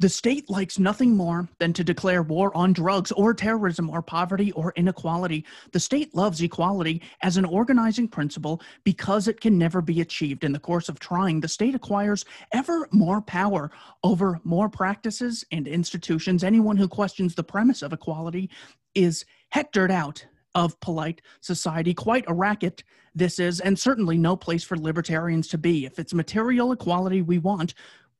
The state likes nothing more than to declare war on drugs or terrorism or poverty or inequality. The state loves equality as an organizing principle because it can never be achieved. In the course of trying, the state acquires ever more power over more practices and institutions. Anyone who questions the premise of equality is hectored out of polite society. Quite a racket this is, and certainly no place for libertarians to be. If it's material equality we want,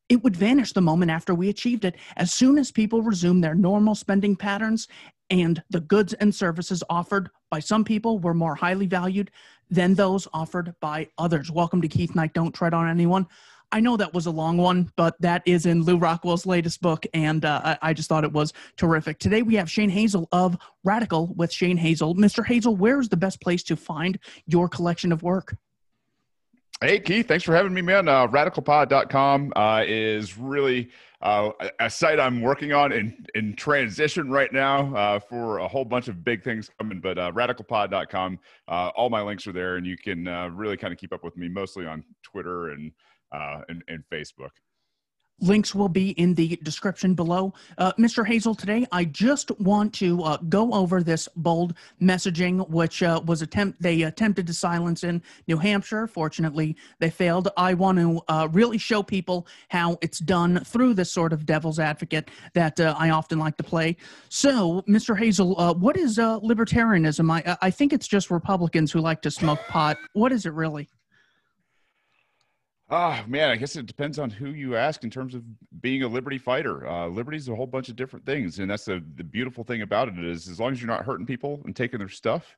it would vanish the moment after we achieved it. As soon as people resume their normal spending patterns and the goods and services offered by some people were more highly valued than those offered by others. Welcome to Keith Knight, Don't Tread on Anyone. I know that was a long one, but that is in Lew Rockwell's latest book, and uh, I, just thought it was terrific. Today we have Shane Hazel of Radical with Shane Hazel. Mr. Hazel, where is the best place to find your collection of work? Hey, Keith, thanks for having me, man. Uh, radicalpod.com uh, is really uh, a site I'm working on in, in transition right now uh, for a whole bunch of big things coming. But uh, radicalpod.com, uh, all my links are there, and you can uh, really kind of keep up with me mostly on Twitter and, uh, and, and Facebook. Links will be in the description below. Uh, Mr. Hazel, today I just want to uh, go over this bold messaging, which uh, was attempt they attempted to silence in New Hampshire. Fortunately, they failed. I want to uh, really show people how it's done through this sort of devil's advocate that uh, I often like to play. So, Mr. Hazel, uh, what is libertarianism? I, I think it's just Republicans who like to smoke pot. What is it really? Ah, oh, man, I guess it depends on who you ask in terms of being a liberty fighter. Uh, liberty is a whole bunch of different things, and that's the the beautiful thing about it is as long as you're not hurting people and taking their stuff,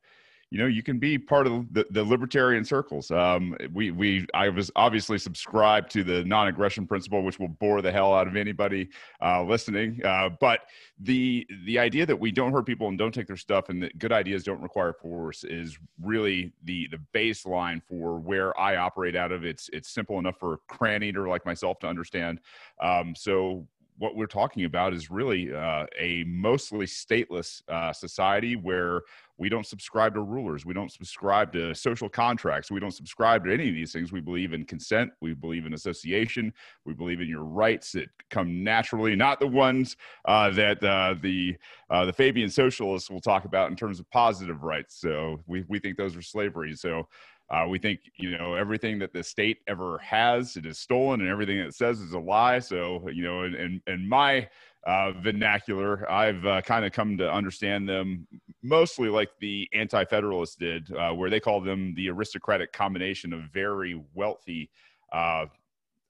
you know you can be part of the, the libertarian circles. Um, we we i was obviously subscribed to the non-aggression principle which will bore the hell out of anybody uh, listening. Uh, but the the idea that we don't hurt people and don't take their stuff and that good ideas don't require force is really the the baseline for where i operate out of. It's it's simple enough for a cran eater like myself to understand. Um, so what we're talking about is really uh, a mostly stateless uh, society where we don't subscribe to rulers. We don't subscribe to social contracts. We don't subscribe to any of these things. We believe in consent. We believe in association. We believe in your rights that come naturally, not the ones uh, that uh, the uh, the Fabian socialists will talk about in terms of positive rights. So we we think those are slavery. So uh, we think you know everything that the state ever has it is stolen, and everything it says is a lie. So you know, in in, in my uh, vernacular, I've uh, kind of come to understand them mostly like the Anti-Federalists did, uh, where they call them the aristocratic combination of very wealthy, uh,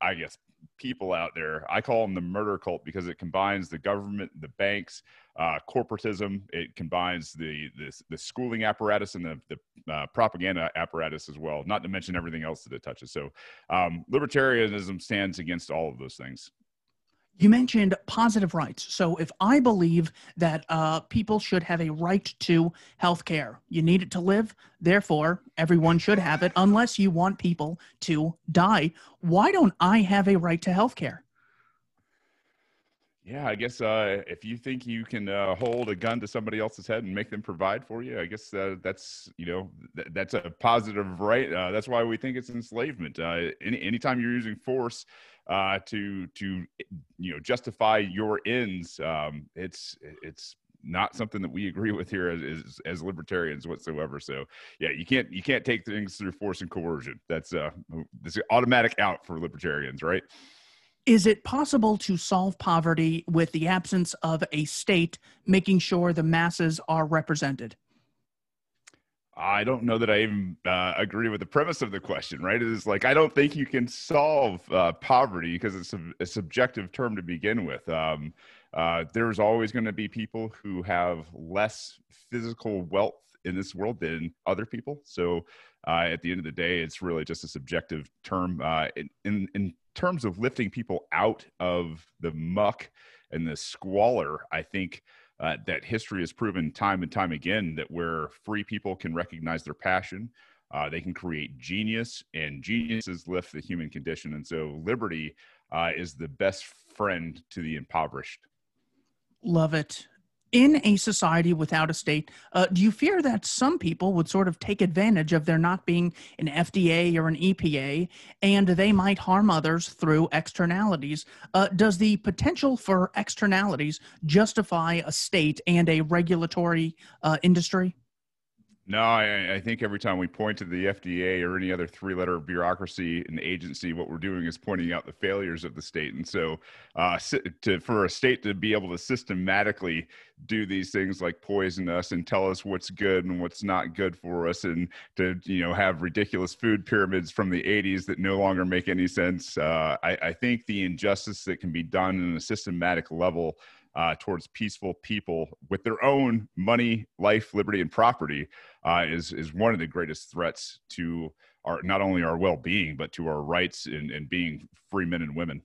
I guess, people out there. I call them the murder cult because it combines the government, the banks, uh, corporatism. It combines the, the, the schooling apparatus and the, the uh, propaganda apparatus as well. Not to mention everything else that it touches. So, um, libertarianism stands against all of those things. You mentioned positive rights. So, if I believe that uh, people should have a right to health care, you need it to live, therefore, everyone should have it unless you want people to die. Why don't I have a right to health care? Yeah, I guess uh, if you think you can uh, hold a gun to somebody else's head and make them provide for you, I guess uh, that's you know th- that's a positive right. Uh, that's why we think it's enslavement. Uh, any anytime you're using force uh, to to you know justify your ends. Um, it's it's not something that we agree with here as, as, as libertarians whatsoever. So yeah, you can't you can't take things through force and coercion. That's uh that's automatic out for libertarians, right? Is it possible to solve poverty with the absence of a state making sure the masses are represented? I don't know that I even uh, agree with the premise of the question, right? It is like, I don't think you can solve uh, poverty because it's a, a, subjective term to begin with. Um, uh, there's always going to be people who have less physical wealth in this world than other people. So uh, at the end of the day, it's really just a subjective term. Uh, in, in, terms of lifting people out of the muck and the squalor, I think – uh, that history has proven time and time again that where free people can recognize their passion, uh, they can create genius, and geniuses lift the human condition. And so, liberty uh, is the best friend to the impoverished. Love it. In a society without a state, uh, do you fear that some people would sort of take advantage of there not being an FDA or an EPA and they might harm others through externalities? Uh, does the potential for externalities justify a state and a regulatory uh, industry? No, I, I, think every time we point to the FDA or any other three letter bureaucracy and agency, what we're doing is pointing out the failures of the state. And so, uh, to, for a state to be able to systematically do these things like poison us and tell us what's good and what's not good for us, and to you know have ridiculous food pyramids from the 80s that no longer make any sense, uh, I, I think the injustice that can be done in a systematic level uh, towards peaceful people with their own money, life, liberty, and property uh, is is one of the greatest threats to our not only our well being but to our rights and, and being free men and women.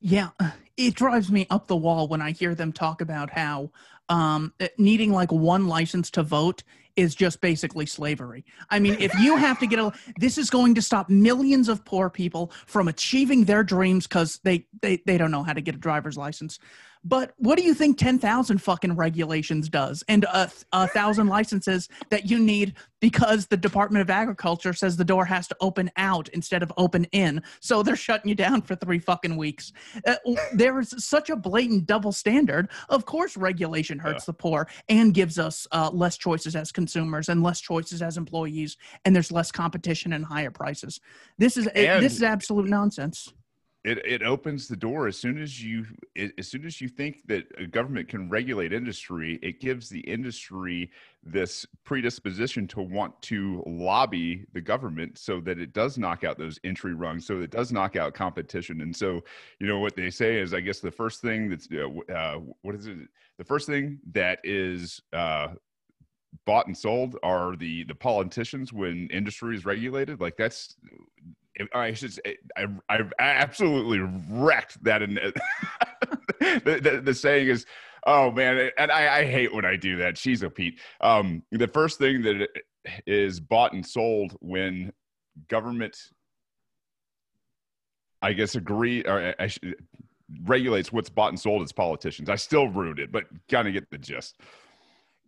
Yeah, it drives me up the wall when I hear them talk about how um, needing like one license to vote is just basically slavery. I mean, if you have to get a, this is going to stop millions of poor people from achieving their dreams because they, they they don't know how to get a driver's license. But what do you think 10,000 fucking regulations does and a, a thousand licenses that you need because the Department of Agriculture says the door has to open out instead of open in. So they're shutting you down for three fucking weeks. Uh, there is such a blatant double standard. Of course, regulation hurts yeah. the poor and gives us uh, less choices as consumers and less choices as employees, and there's less competition and higher prices. This is and- this is absolute nonsense it, it opens the door as soon as you as soon as you think that a government can regulate industry it gives the industry this predisposition to want to lobby the government so that it does knock out those entry rungs so it does knock out competition. And so you know what they say is i guess the first thing that's uh, uh, what is it? The first thing that is uh, bought and sold are the the politicians when industry is regulated. Like that's I should say, I, I've absolutely wrecked that. In the, the, the, saying is, oh man, and I, I hate when I do that. She's a Pete. Um, the first thing that is bought and sold when government, I guess, agree or I, I should, regulates what's bought and sold as politicians. I still rude it, but kind of get the gist.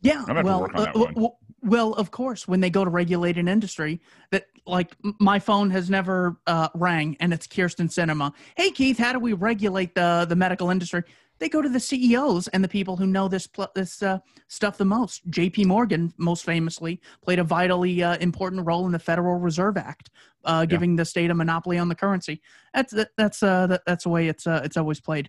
Yeah, well, uh, well, of course, when they go to regulate an industry that, like, my phone has never uh, rang, and it's Kyrsten Sinema. Hey, Keith, how do we regulate the the medical industry? They go to the CEOs and the people who know this this uh, stuff the most. J.P. Morgan, most famously, played a vitally uh, important role in the Federal Reserve Act, uh, giving yeah. the state a monopoly on the currency. That's that's uh, that's the way it's it's always played.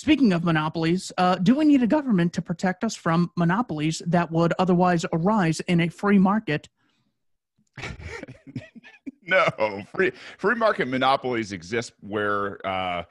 Speaking of monopolies, uh, do we need a government to protect us from monopolies that would otherwise arise in a free market? no, free free market monopolies exist where uh,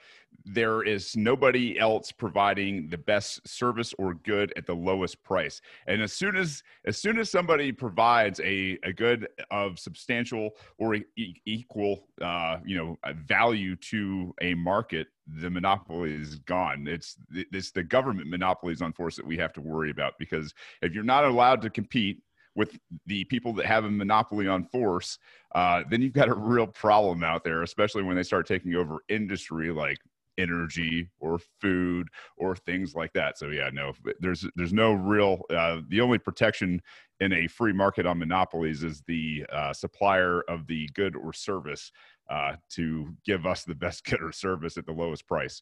there is nobody else providing the best service or good at the lowest price. And as soon as as soon as somebody provides a, a good of substantial or e- equal uh, you know value to a market the monopoly is gone. It's it's the government monopolies on force that we have to worry about because if you're not allowed to compete with the people that have a monopoly on force, uh, then you've got a real problem out there, especially when they start taking over industry like energy or food or things like that. So yeah, no, there's there's no real. Uh, the only protection in a free market on monopolies is the uh, supplier of the good or service uh, to give us the best good or service at the lowest price.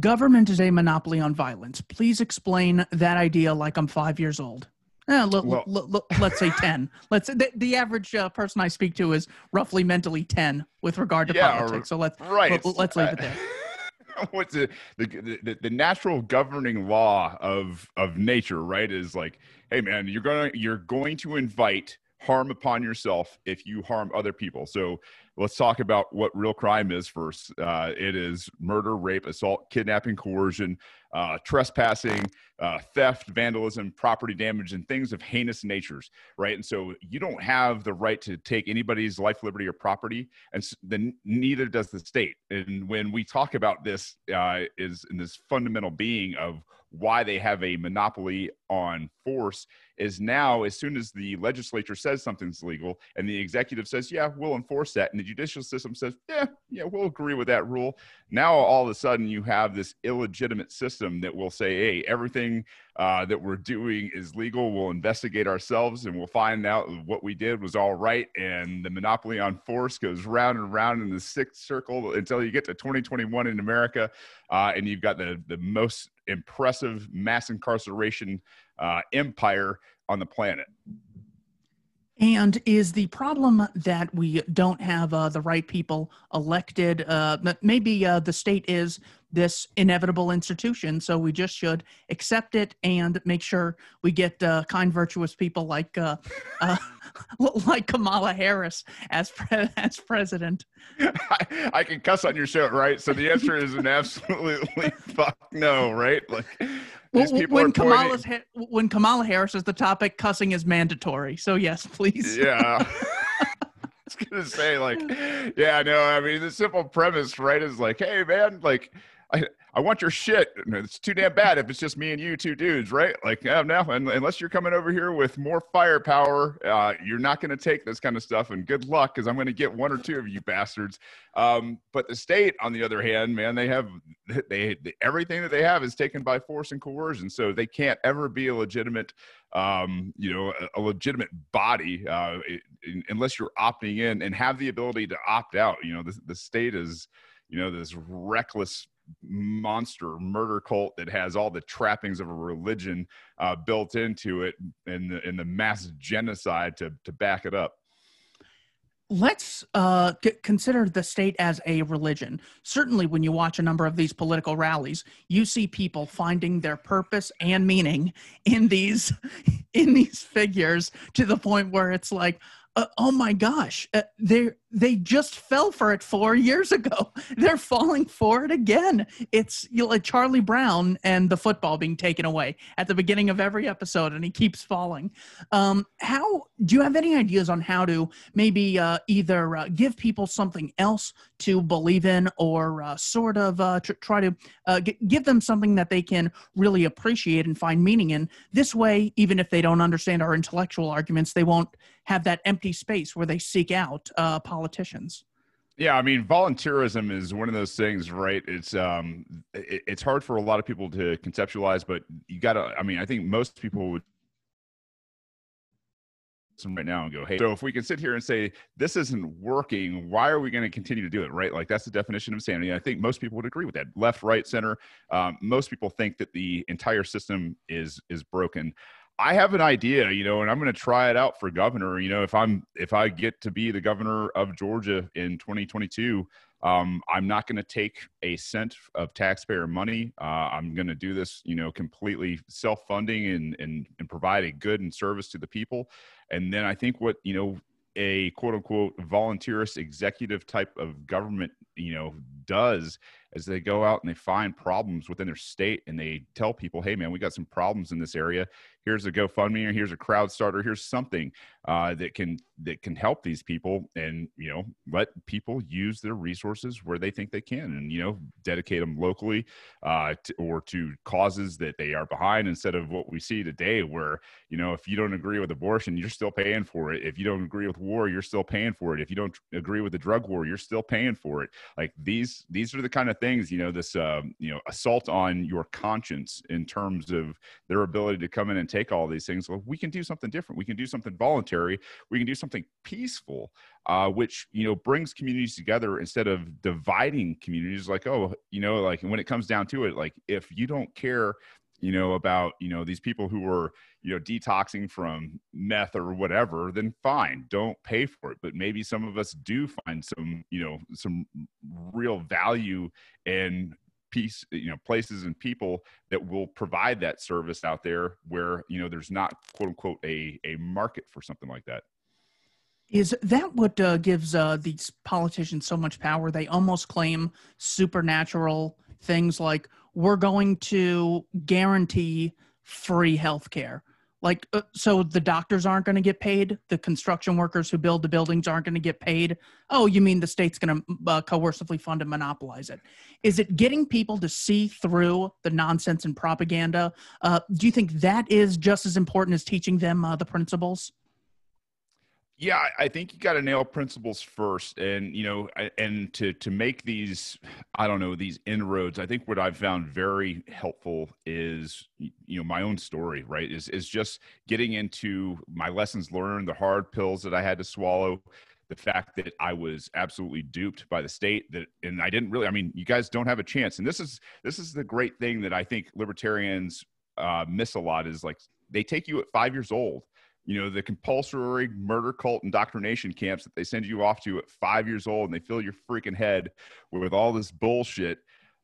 Government is a monopoly on violence. Please explain that idea like I'm five years old. Eh, l- well, l- l- let's say 10. Let's the, the average uh, person I speak to is roughly mentally 10 with regard to yeah, politics. So let's right. let's leave it there. what's the, the, the natural governing law of of nature right is like hey man you're gonna you're going to invite harm upon yourself if you harm other people. So let's talk about what real crime is first. Uh, it is murder rape assault kidnapping coercion uh, trespassing uh, theft vandalism property damage and things of heinous natures right? And so you don't have the right to take anybody's life liberty or property and then neither does the state. And when we talk about this uh, is in this fundamental being of why they have a monopoly on force is now as soon as the legislature says something's legal and the executive says yeah we'll enforce that and the judicial system says, yeah, yeah, we'll agree with that rule. Now all of a sudden you have this illegitimate system that will say, hey, everything uh, that we're doing is legal. We'll investigate ourselves and we'll find out what we did was all right. And the monopoly on force goes round and round in the sixth circle until you get to 2021 in America. Uh, and you've got the, the most impressive mass incarceration uh, empire on the planet. And is the problem that we don't have uh, the right people elected? Uh, maybe uh, the state is this inevitable institution, so we just should accept it and make sure we get uh, kind, virtuous people like uh, uh, like Kamala Harris as pre- as president. I, I, can cuss on your show, right? So the answer is an absolutely fuck no, right? Like when Kamala when Kamala Harris is the topic, cussing is mandatory. So yes, please. Yeah. I was gonna say like, yeah, no. I mean, the simple premise, right, is like, hey, man, like, I I want your shit. It's too damn bad if it's just me and you two dudes, right? Like, yeah, no, unless you're coming over here with more firepower, uh, you're not going to take this kind of stuff. And good luck, because I'm going to get one or two of you bastards. Um, but the state, on the other hand, man, they have they, they everything that they have is taken by force and coercion, so they can't ever be a legitimate, um, you know, a, a legitimate body uh, unless you're opting in and have the ability to opt out. You know, the, the state is you know this reckless monster murder cult that has all the trappings of a religion uh, built into it and the, the mass genocide to, to back it up let's uh, c- consider the state as a religion. Certainly, when you watch a number of these political rallies, you see people finding their purpose and meaning in these in these figures to the point where it's like, uh, oh my gosh, uh, they they just fell for it four years ago. They're falling for it again. It's you know, like Charlie Brown and the football being taken away at the beginning of every episode, and he keeps falling. Um, how do you have any ideas on how to maybe uh, either uh, give people something else to believe in, or uh, sort of uh, tr- try to g- give them something that they can really appreciate and find meaning in? This way, even if they don't understand our intellectual arguments, they won't have that empty space where they seek out uh, politicians. Yeah, I mean, volunteerism is one of those things, right? It's um, it, it's hard for a lot of people to conceptualize, but you got to. I mean, I think most people would right now and go, hey, so if we can sit here and say this isn't working, why are we going to continue to do it? Right? Like that's the definition of insanity. I think most people would agree with that. Left, right, center. Um, most people think that the entire system is is broken. I have an idea, you know, and I'm going to try it out for governor. You know, if I'm if I get to be the governor of Georgia in 2022, um, I'm not going to take a cent of taxpayer money. Uh, I'm going to do this, you know, completely self-funding and, and and provide a good and service to the people. And then I think what you know a quote unquote volunteerist executive type of government, you know, does as they go out and they find problems within their state and they tell people, hey, man, we got some problems in this area. Here's a GoFundMe or here's a crowd starter. Here's something uh, that can that can help these people and you know let people use their resources where they think they can and you know dedicate them locally uh, to, or to causes that they are behind instead of what we see today where you know if you don't agree with abortion you're still paying for it if you don't agree with war you're still paying for it if you don't agree with the drug war you're still paying for it like these these are the kind of things you know this um, you know assault on your conscience in terms of their ability to come in and take all these things well we can do something different. We can do something voluntary. We can do something peaceful uh, which you know brings communities together instead of dividing communities. Like oh you know like when it comes down to it like if you don't care you know about you know these people who are you know detoxing from meth or whatever then fine don't pay for it. But maybe some of us do find some you know some real value in piece you know places and people that will provide that service out there where you know there's not quote unquote a a market for something like that. Is that what uh, gives uh, these politicians so much power? They almost claim supernatural things like we're going to guarantee free health care like uh, so the doctors aren't going to get paid? The construction workers who build the buildings aren't going to get paid? Oh you mean the state's going to uh, coercively fund and monopolize it. Is it getting people to see through the nonsense and propaganda? Uh, do you think that is just as important as teaching them uh, the principles Yeah, I think you got to nail principles first, and you know, and to to make these, I don't know, these inroads. I think what I've found very helpful is, you know, my own story. Right, is is just getting into my lessons learned, the hard pills that I had to swallow, the fact that I was absolutely duped by the state. That, and I didn't really. I mean, you guys don't have a chance. And this is this is the great thing that I think libertarians uh, miss a lot is like they take you at five years old you know the compulsory murder cult indoctrination camps that they send you off to at five years old and they fill your freaking head with all this bullshit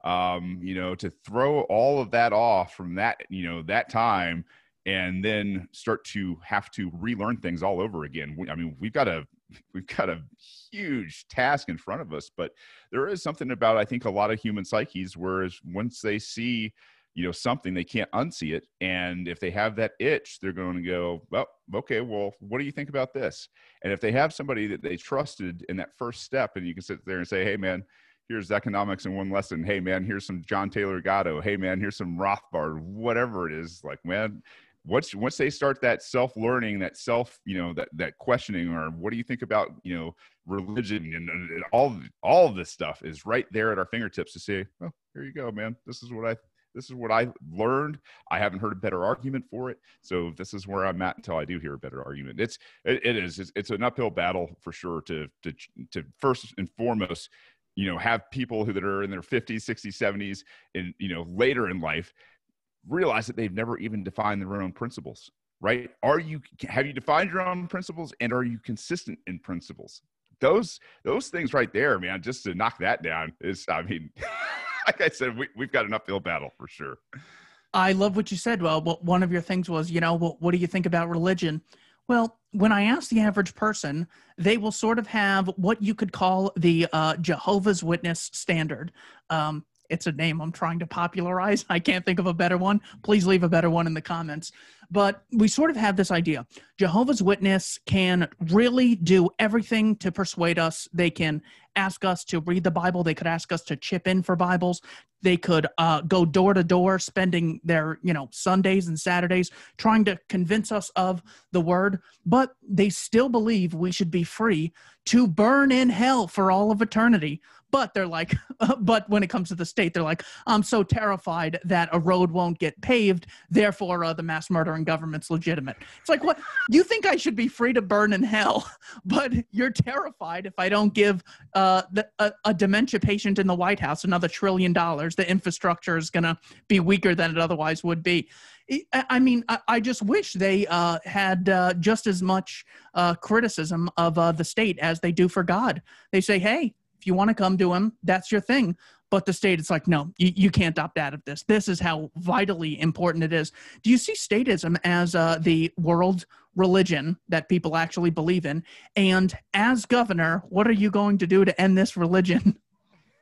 um, you know to throw all of that off from that you know that time and then start to have to relearn things all over again. I mean we've got a we've got a huge task in front of us but there is something about i think a lot of human psyches whereas once they see you know something they can't unsee it. And if they have that itch they're going to go well okay well what do you think about this? And if they have somebody that they trusted in that first step and you can sit there and say hey man here's economics in one lesson. Hey man here's some john taylor gatto. Hey man here's some rothbard whatever it is like man once once they start that self learning that self you know that that questioning or what do you think about you know religion and, and all all of this stuff is right there at our fingertips to say well here you go man. This is what i this is what I learned. I haven't heard a better argument for it. So this is where I'm at until I do hear a better argument. It's it, it is it's, it's an uphill battle for sure to to to first and foremost you know have people who that are in their 50s 60s 70s and you know later in life realize that they've never even defined their own principles right are you have you defined your own principles and are you consistent in principles those those things right there man just to knock that down is i mean like I said, we, we've got an uphill battle for sure. I love what you said. Well, one of your things was, you know, well, what do you think about religion? Well, when I ask the average person, they will sort of have what you could call the uh, Jehovah's Witness standard. Um, it's a name I'm trying to popularize. I can't think of a better one. Please leave a better one in the comments. But we sort of have this idea Jehovah's Witness can really do everything to persuade us. They can ask us to read the Bible, they could ask us to chip in for Bibles. They could uh, go door to door, spending their you know Sundays and Saturdays trying to convince us of the Word. But they still believe we should be free to burn in hell for all of eternity but they're like but when it comes to the state they're like i'm so terrified that a road won't get paved therefore uh, the mass murdering government's legitimate. It's like what? You think i should be free to burn in hell but you're terrified if i don't give uh, the, a, a, dementia patient in the white house another trillion dollars the infrastructure is going to be weaker than it otherwise would be. I mean, I just wish they uh, had uh, just as much uh, criticism of uh, the state as they do for God. They say, hey, if you want to come to him, that's your thing. But the state, it's like, no, you, you can't opt out of this. This is how vitally important it is. Do you see statism as uh, the world religion that people actually believe in? And as governor, what are you going to do to end this religion?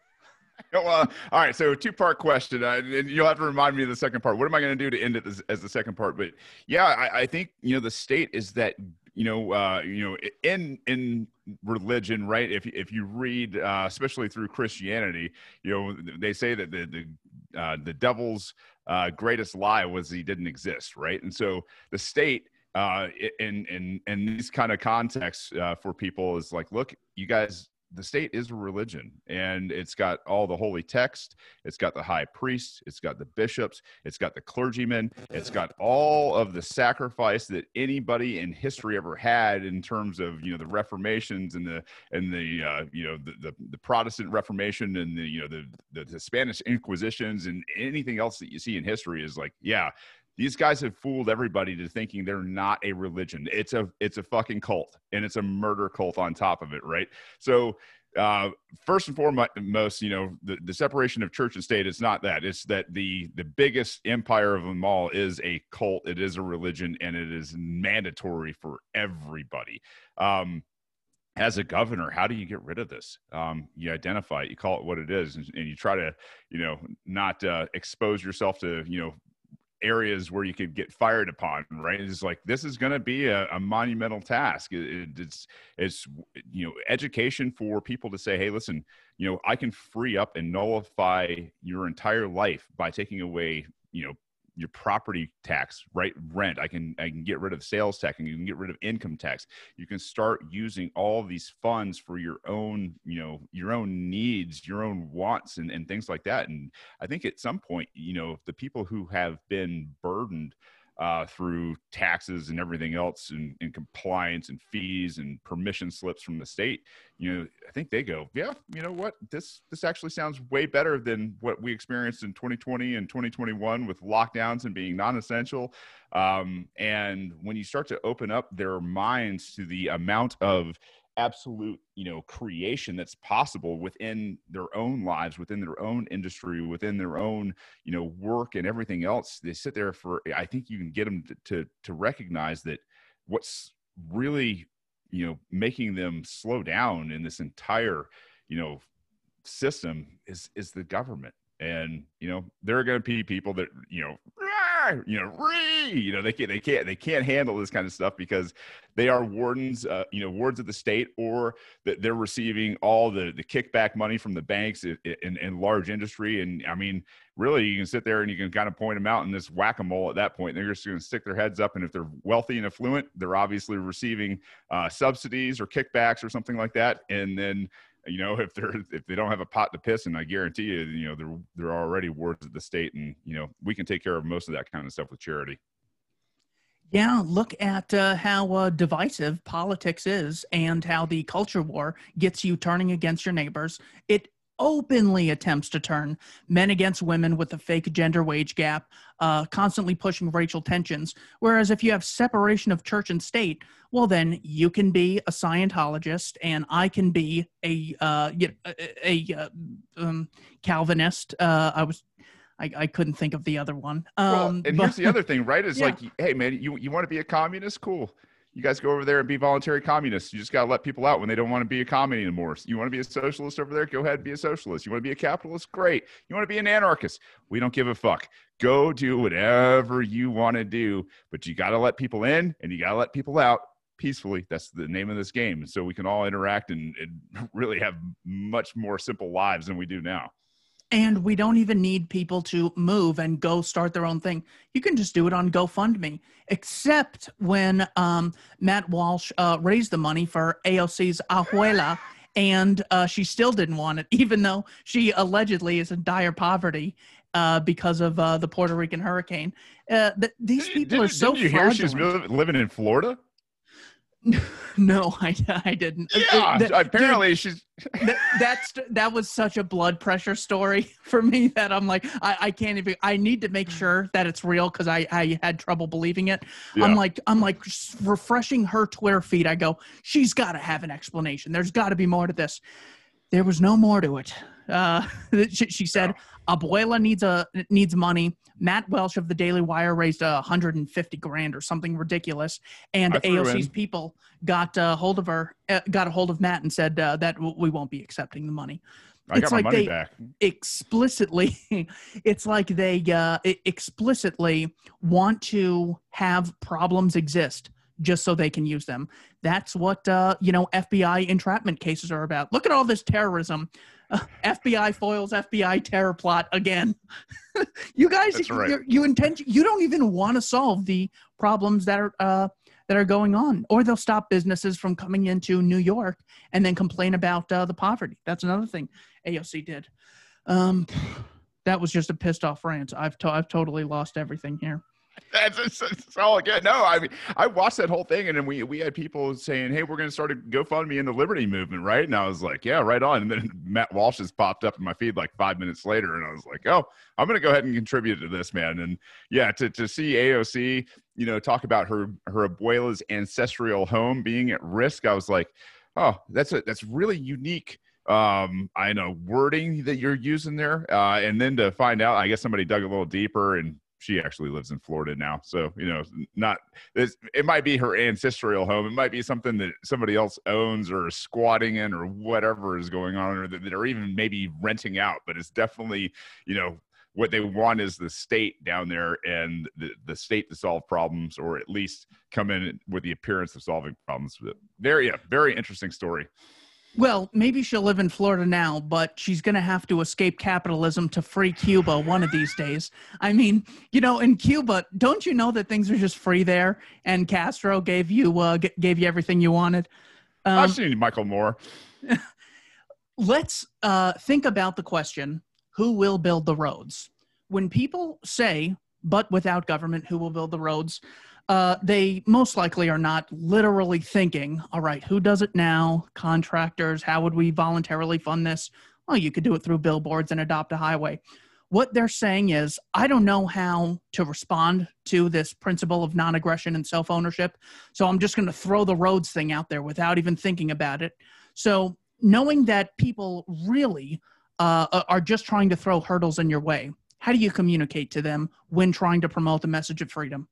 well, uh, all right. So, two part question, uh, and you'll have to remind me of the second part. What am I going to do to end it as, as the second part? But yeah, I, I, think you know the state is that you know, uh, you know, in in religion, right? If if you read, uh, especially through Christianity, you know, they say that the the uh, the devil's uh, greatest lie was he didn't exist, right? And so the state uh, in in in these kind of contexts uh, for people is like, look, you guys the state is a religion and it's got all the holy text it's got the high priests it's got the bishops it's got the clergymen it's got all of the sacrifice that anybody in history ever had in terms of you know the reformations and the and the uh, you know the, the, the protestant reformation and the you know the, the the spanish inquisitions and anything else that you see in history is like yeah these guys have fooled everybody to thinking they're not a religion. It's a it's a fucking cult and it's a murder cult on top of it, right? So uh, first and foremost, you know, the, the separation of church and state is not that. It's that the the biggest empire of them all is a cult. It is a religion, and it is mandatory for everybody. Um, as a governor, how do you get rid of this? Um, you identify it, you call it what it is, and, and you try to, you know, not uh, expose yourself to, you know, areas where you could get fired upon right? It's like this is going to be a, a, monumental task. It, it's it's you know education for people to say hey listen you know i can free up and nullify your entire life by taking away you know your property tax, right? Rent. I can I can get rid of sales tax and you can get rid of income tax. You can start using all these funds for your own, you know, your own needs, your own wants and, and things like that. And I think at some point, you know, the people who have been burdened uh, through taxes and everything else and, and, compliance and fees and permission slips from the state you know i think they go yeah you know what? This this actually sounds way better than what we experienced in 2020 and 2021 with lockdowns and being non-essential. Um, and when you start to open up their minds to the amount of absolute you know creation that's possible within their own lives within their own industry within their own you know work and everything else. They sit there for i think you can get them to to, to recognize that what's really you know making them slow down in this entire you know system is is the government and you know there are going to be people that you know you know, you know, they can't, they can't, they can't handle this kind of stuff because they are wardens, uh, you know, wards of the state, or that they're receiving all the the kickback money from the banks in, in, in, large industry. And I mean, really, you can sit there and you can kind of point them out in this whack a mole at that point. They're just going to stick their heads up, and if they're wealthy and affluent, they're obviously receiving uh, subsidies or kickbacks or something like that, and then you know if they're if they don't have a pot to piss and i guarantee you you know they're they're already wards of the state and you know we can take care of most of that kind of stuff with charity. Yeah look at uh, how uh, divisive politics is and how the culture war gets you turning against your neighbors. It openly attempts to turn men against women with a fake gender wage gap, uh, constantly pushing racial tensions. Whereas if you have separation of church and state, well, then you can be a Scientologist and I can be a uh, a, a uh, um, Calvinist. Uh, I was. I, I couldn't think of the other one. Um, well, and but, here's the other thing, right? Is yeah. like, hey, man, you you want to be a communist? Cool you guys go over there and be voluntary communists. You just got to let people out when they don't want to be a commie anymore. You want to be a socialist over there? Go ahead, and be a socialist. You want to be a capitalist? Great. You want to be an anarchist? We don't give a fuck. Go do whatever you want to do, but you got to let people in and you got to let people out peacefully. That's the name of this game. So we can all interact and, and really have much more simple lives than we do now. And we don't even need people to move and go start their own thing. You can just do it on GoFundMe, except when um, Matt Walsh uh, raised the money for AOC's Abuela, and uh, she still didn't want it, even though she allegedly is in dire poverty uh, because of uh, the Puerto Rican hurricane. Uh, th- these people did, are so. Did you fraudulent. hear she's living in Florida? No, I, I didn't. Uh, yeah, that, apparently dude, she's. that, that's that was such a blood pressure story for me that I'm like I, I can't even. I need to make sure that it's real because I I had trouble believing it. Yeah. I'm like I'm like refreshing her Twitter feed. I go, she's got to have an explanation. There's got to be more to this. There was no more to it. Uh, she, she, said, "Abuela needs a needs money." Matt Walsh of the Daily Wire raised a 150 grand or something ridiculous, and AOC's in. people got a hold of her, uh, got a hold of Matt, and said uh, that we won't be accepting the money. I it's like they back. explicitly, it's like they uh, explicitly want to have problems exist just so they can use them. That's what uh, you know FBI entrapment cases are about. Look at all this terrorism. Uh, FBI foils FBI terror plot again. you guys, right. you intend you don't even want to solve the problems that are uh, that are going on, or they'll stop businesses from coming into New York and then complain about uh, the poverty. That's another thing AOC did. Um, that was just a pissed off rant. I've to- I've totally lost everything here. That's, that's, all good. No, I mean, I watched that whole thing, and then we we had people saying, "Hey, we're going to start a GoFundMe in the Liberty movement, right?" And I was like, "Yeah, right on." And then Matt Walsh has popped up in my feed like five minutes later, and I was like, "Oh, I'm going to go ahead and contribute to this, man." And yeah, to to see AOC, you know, talk about her her abuela's ancestral home being at risk, I was like, "Oh, that's a that's really unique." um i know wording that you're using there uh and then to find out i guess somebody dug a little deeper and she actually lives in Florida now. So, you know, not this, it might be her ancestral home. It might be something that somebody else owns or squatting in or whatever is going on or that they're even maybe renting out, but it's definitely, you know, what they want is the state down there and the, the state to solve problems or at least come in with the appearance of solving problems. Very, yeah, very interesting story. Well, maybe she'll live in Florida now, but she's going to have to escape capitalism to free Cuba one of these days. I mean, you know, in Cuba, don't you know that things are just free there? And Castro gave you uh, g- gave you everything you wanted. Um, I've seen Michael Moore. let's uh, think about the question: Who will build the roads? When people say, "But without government, who will build the roads?" Uh, they most likely are not literally thinking, all right, who does it now? Contractors, how would we voluntarily fund this? Well, you could do it through billboards and adopt a highway. What they're saying is, I don't know how to respond to this principle of non aggression and self ownership. So I'm just going to throw the roads thing out there without even thinking about it. So knowing that people really uh, are just trying to throw hurdles in your way, how do you communicate to them when trying to promote the message of freedom?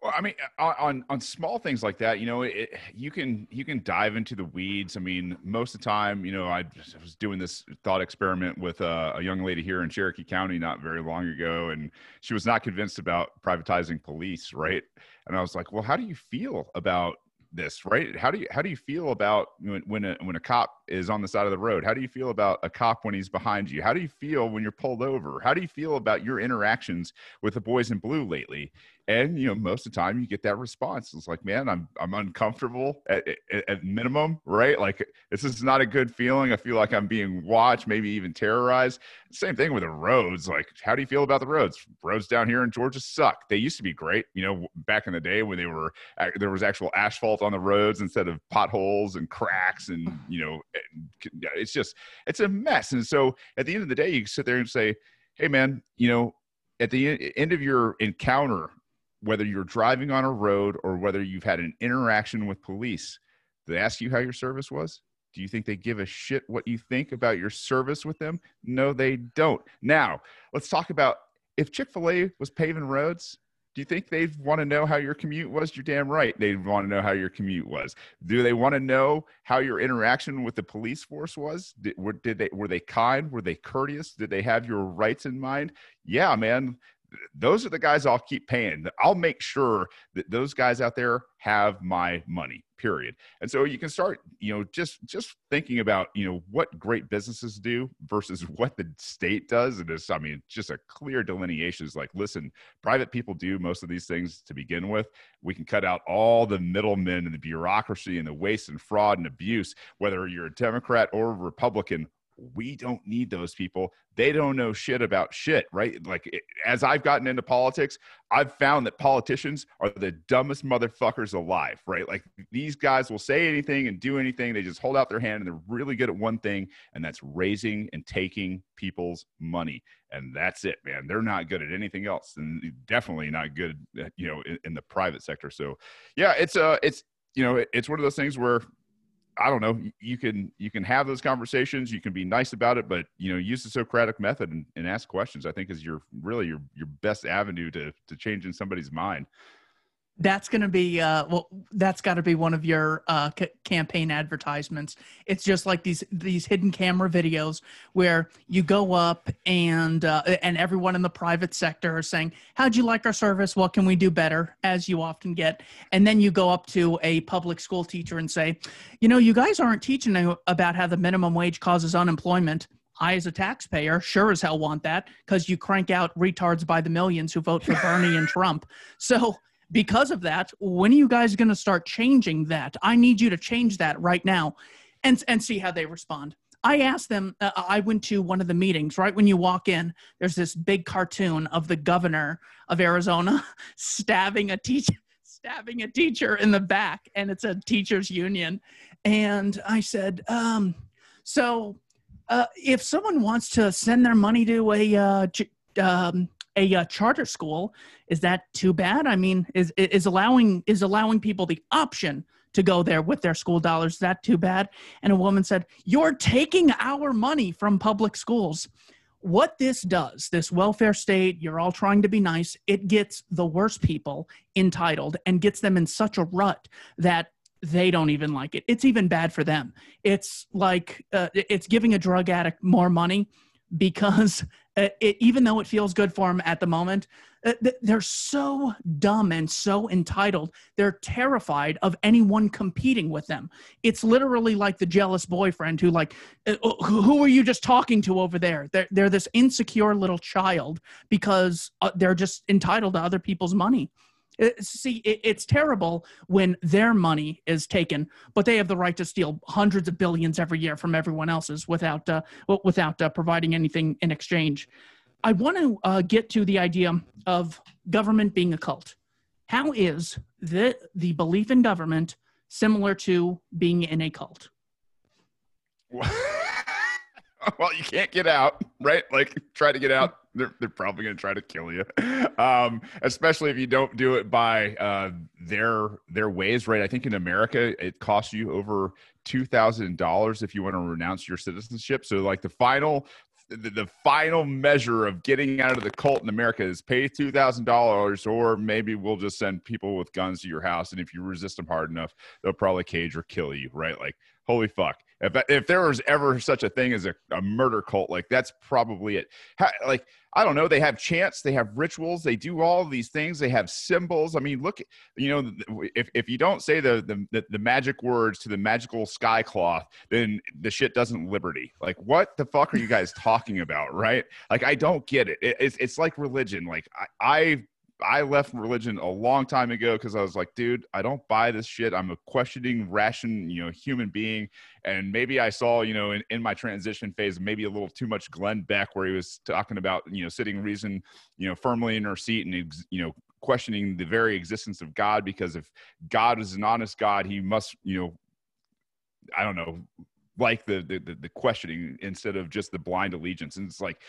Well, I mean, uh, on on small things like that, you know, it, you can you can dive into the weeds. I mean, most of the time, you know, I was doing this thought experiment with a, a, young lady here in Cherokee County not very long ago, and she was not convinced about privatizing police, right? And I was like, well, how do you feel about this, right? How do you how do you feel about when when a, when a cop is on the side of the road? How do you feel about a cop when he's behind you? How do you feel when you're pulled over? How do you feel about your interactions with the boys in blue lately? And you know most of the time you get that response. It's like man i'm i'm uncomfortable at, at, at, minimum right? Like this is not a good feeling. I feel like i'm being watched maybe even terrorized. Same thing with the roads. Like how do you feel about the roads? Roads down here in georgia suck. They used to be great you know back in the day when they were there was actual asphalt on the roads instead of potholes and cracks and mm. you know uh, it's just it's a mess. And so at the end of the day you sit there and say hey man you know at the end of your encounter whether you're driving on a road or whether you've had an interaction with police, they ask you how your service was? Do you think they give a shit what you think about your service with them? No, they don't. Now, let's talk about if Chick fil A was paving roads, do you think they'd want to know how your commute was? You're damn right. They'd want to know how your commute was. Do they want to know how your interaction with the police force was? Did, were, did they were they kind? Were they courteous? Did they have your rights in mind? Yeah, man those are the guys I'll keep paying. I'll make sure that those guys out there have my money. Period. And so you can start, you know, just just thinking about, you know, what great businesses do versus what the state does. And it's, I mean, just a clear delineation is like, listen, private people do most of these things to begin with. We can cut out all the middlemen and the bureaucracy and the waste and fraud and abuse, whether you're a Democrat or a Republican we don't need those people. They don't know shit about shit, right? Like, as I've gotten into politics, I've found that politicians are the dumbest motherfuckers alive, right? Like, these guys will say anything and do anything. They just hold out their hand and they're really good at one thing, and that's raising and taking people's money. And that's it, man. They're not good at anything else, and definitely not good, you know, in, in the private sector. So, yeah, it's uh, it's you know, it's one of those things where I don't know. You can you can have those conversations. You can be nice about it, but you know, use the Socratic method and, and ask questions. I think is your really your your best avenue to to changing somebody's mind that's going to be uh, well that's got to be one of your uh, c- campaign advertisements. It's just like these these hidden camera videos where you go up and uh, and everyone in the private sector is saying how'd you like our service? What can we do better? as you often get. And then you go up to a public school teacher and say you know you guys aren't teaching about how the minimum wage causes unemployment. I, as a taxpayer, sure as hell want that because you crank out retards by the millions who vote for Bernie and Trump. So because of that when are you guys going to start changing that? I need you to change that right now and and see how they respond. I asked them uh, i went to one of the meetings right? When you walk in there's this big cartoon of the governor of arizona stabbing a teacher stabbing a teacher in the back and it's a teachers union. And i said um, so uh, if someone wants to send their money to a uh, um, a uh, charter school is that too bad? I mean is is allowing is allowing people the option to go there with their school dollars is that too bad? And a woman said you're taking our money from public schools. What this does this welfare state you're all trying to be nice it gets the worst people entitled and gets them in such a rut that they don't even like it. It's even bad for them. It's like uh, it's giving a drug addict more money because uh, it, even though it feels good for them at the moment, uh, they're so dumb and so entitled. They're terrified of anyone competing with them. It's literally like the jealous boyfriend who, like, uh, uh, who are you just talking to over there? They're, they're this insecure little child because they're just entitled to other people's money. See, it's terrible when their money is taken, but they have the right to steal hundreds of billions every year from everyone else's without uh, without uh, providing anything in exchange. I want to uh, get to the idea of government being a cult. How is the the belief in government similar to being in a cult? well, you can't get out, right? Like try to get out. They're, they're probably going to try to kill you, um, especially if you don't do it by uh, their their ways, right? I think in America it costs you over two thousand dollars if you want to renounce your citizenship. So, like the final the, the, final measure of getting out of the cult in America is pay two thousand dollars, or maybe we'll just send people with guns to your house, and if you resist them hard enough, they'll probably cage or kill you. Right? Like, holy fuck! If if there was ever such a thing as a, a murder cult, like that's probably it. How, like I don't know. They have chants, they have rituals, they do all these things. They have symbols. I mean, look, you know, if if you don't say the the the magic words to the magical sky cloth, then the shit doesn't liberty. Like, what the fuck are you guys talking about, right? Like, I don't get it. it it's it's like religion. Like, I, I I left religion a long time ago because I was like, dude, I don't buy this shit. I'm a questioning, ration, you know, human being. And maybe I saw, you know, in, in my transition phase, maybe a little too much Glenn Beck, where he was talking about, you know, sitting reason, you know, firmly in her seat and, you know, questioning the very existence of God. Because if God is an honest God, he must, you know, I don't know, like the, the the questioning instead of just the blind allegiance. And it's like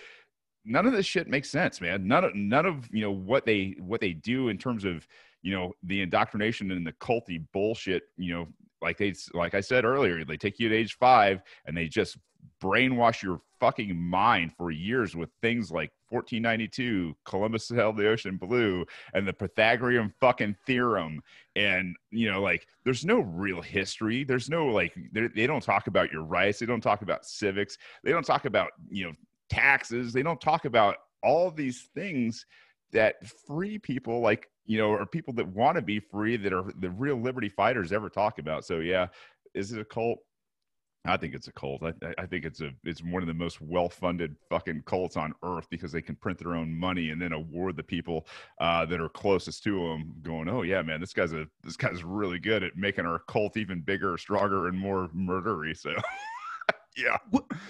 none of this shit makes sense, man. None of none of you know what they what they do in terms of you know the indoctrination and the culty bullshit. You know, like they like I said earlier, they take you at age five and they just brainwash your fucking mind for years with things like 1492 columbus sailed the ocean blue and the pythagorean fucking theorem and you know like there's no real history there's no like they don't talk about your rights they don't talk about civics they don't talk about you know taxes. They don't talk about all these things that free people like you know or people that want to be free that are the real liberty fighters ever talk about. So yeah is it a cult? I think it's a cult. I, I think it's a it's one of the most well-funded fucking cults on earth because they can print their own money and then award the people uh, that are closest to them going oh yeah man this guy's a this guy's really good at making our cult even bigger stronger and more murdery. So yeah.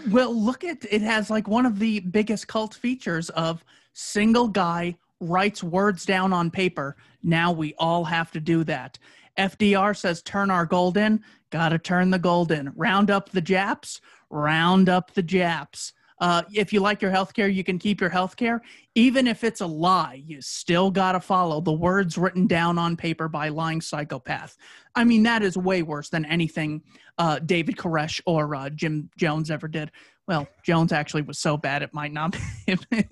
Well, look at it has like one of the biggest cult features of single guy writes words down on paper. Now we all have to do that. FDR says turn our gold in, got to turn the gold in. Round up the Japs, round up the Japs. Uh, if you like your health care, you can keep your health care. Even if it's a lie, you still got to follow the words written down on paper by lying psychopath. I mean, that is way worse than anything uh, David Koresh or uh, Jim Jones ever did. Well, Jones actually was so bad it might not. Be,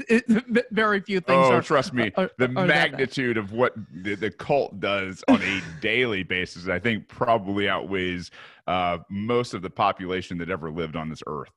very few things. Oh, are, trust me, are, the are magnitude of what the, the, cult does on a daily basis, I think, probably outweighs uh, most of the population that ever lived on this earth.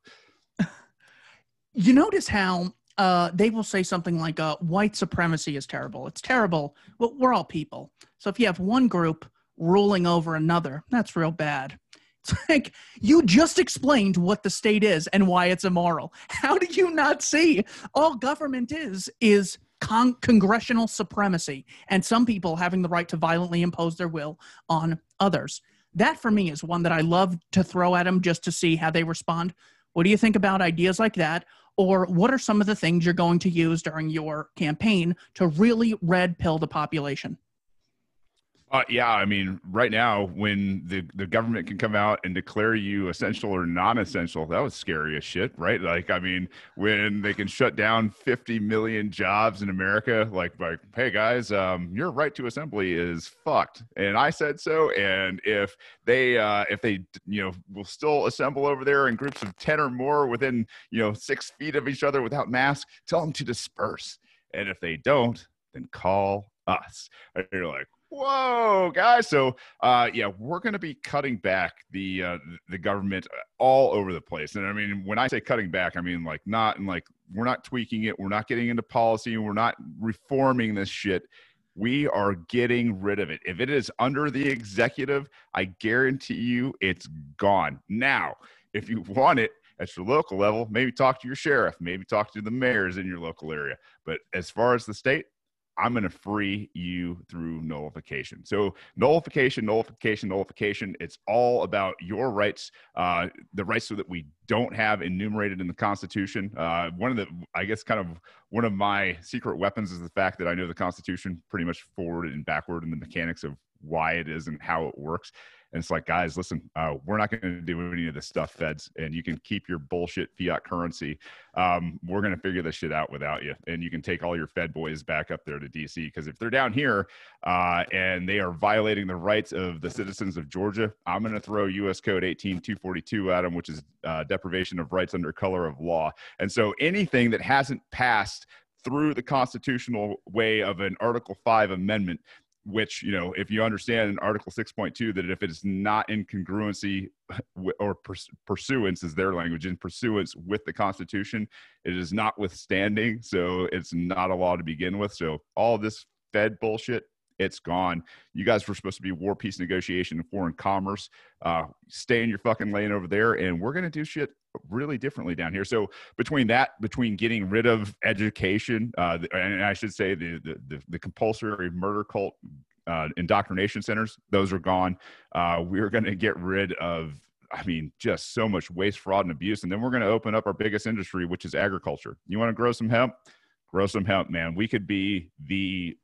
You notice how uh, they will say something like uh, white supremacy is terrible. It's terrible. Well, we're all people. So if you have one group ruling over another, that's real bad. It's like you just explained what the state is and why it's immoral. How do you not see? All government is is con- congressional supremacy and some people having the right to violently impose their will on others. That for me is one that I love to throw at them just to see how they respond. What do you think about ideas like that? Or what are some of the things you're going to use during your campaign to really red pill the population? Uh, yeah, I mean, right now, when the, the government can come out and declare you essential or non-essential, that was scary as shit, right? Like, I mean, when they can shut down 50 million jobs in America, like, like, hey guys, um, your right to assembly is fucked, and I said so. And if they, uh, if they, you know, will still assemble over there in groups of 10 or more within, you know, six feet of each other without masks, tell them to disperse. And if they don't, then call us. And you're like, Whoa, guys! So, uh, yeah, we're going to be cutting back the uh, the government all over the place. And I mean, when I say cutting back, I mean like not and like we're not tweaking it. We're not getting into policy. We're not reforming this shit. We are getting rid of it. If it is under the executive, I guarantee you it's gone. Now, if you want it, at your local level, maybe talk to your sheriff, maybe talk to the mayors in your local area. But as far as the state, I'm going to free you through nullification. So, nullification, nullification, nullification. It's all about your rights, uh, the rights that we don't have enumerated in the Constitution. Uh, one of the, I guess, kind of one of my secret weapons is the fact that I know the Constitution pretty much forward and backward in the mechanics of why it is and how it works. And it's like, guys, listen, uh, we're not going to do any of this stuff, feds, and you can keep your bullshit fiat currency. Um, we're going to figure this shit out without you. And you can take all your Fed boys back up there to DC because if they're down here uh, and they are violating the rights of the citizens of Georgia, I'm going to throw U.S. Code 18242 at them, which is uh, deprivation of rights under color of law. And so anything that hasn't passed through the constitutional way of an Article 5 amendment which you know if you understand in article 6.2 that if it is not in congruency or pursuance is their language in pursuance with the constitution it is not withstanding so it's not a law to begin with. So all this fed bullshit it's gone. You guys were supposed to be war, peace, negotiation, and foreign commerce. Uh, stay in your fucking lane over there, and we're gonna do shit really differently down here. So between that, between getting rid of education, uh, and I should say the the, the, the compulsory murder cult uh, indoctrination centers, those are gone. Uh, we're going to get rid of I mean, just so much waste, fraud, and abuse. And then we're going to open up our biggest industry, which is agriculture. You want to grow some hemp? Grow some hemp, man. We could be the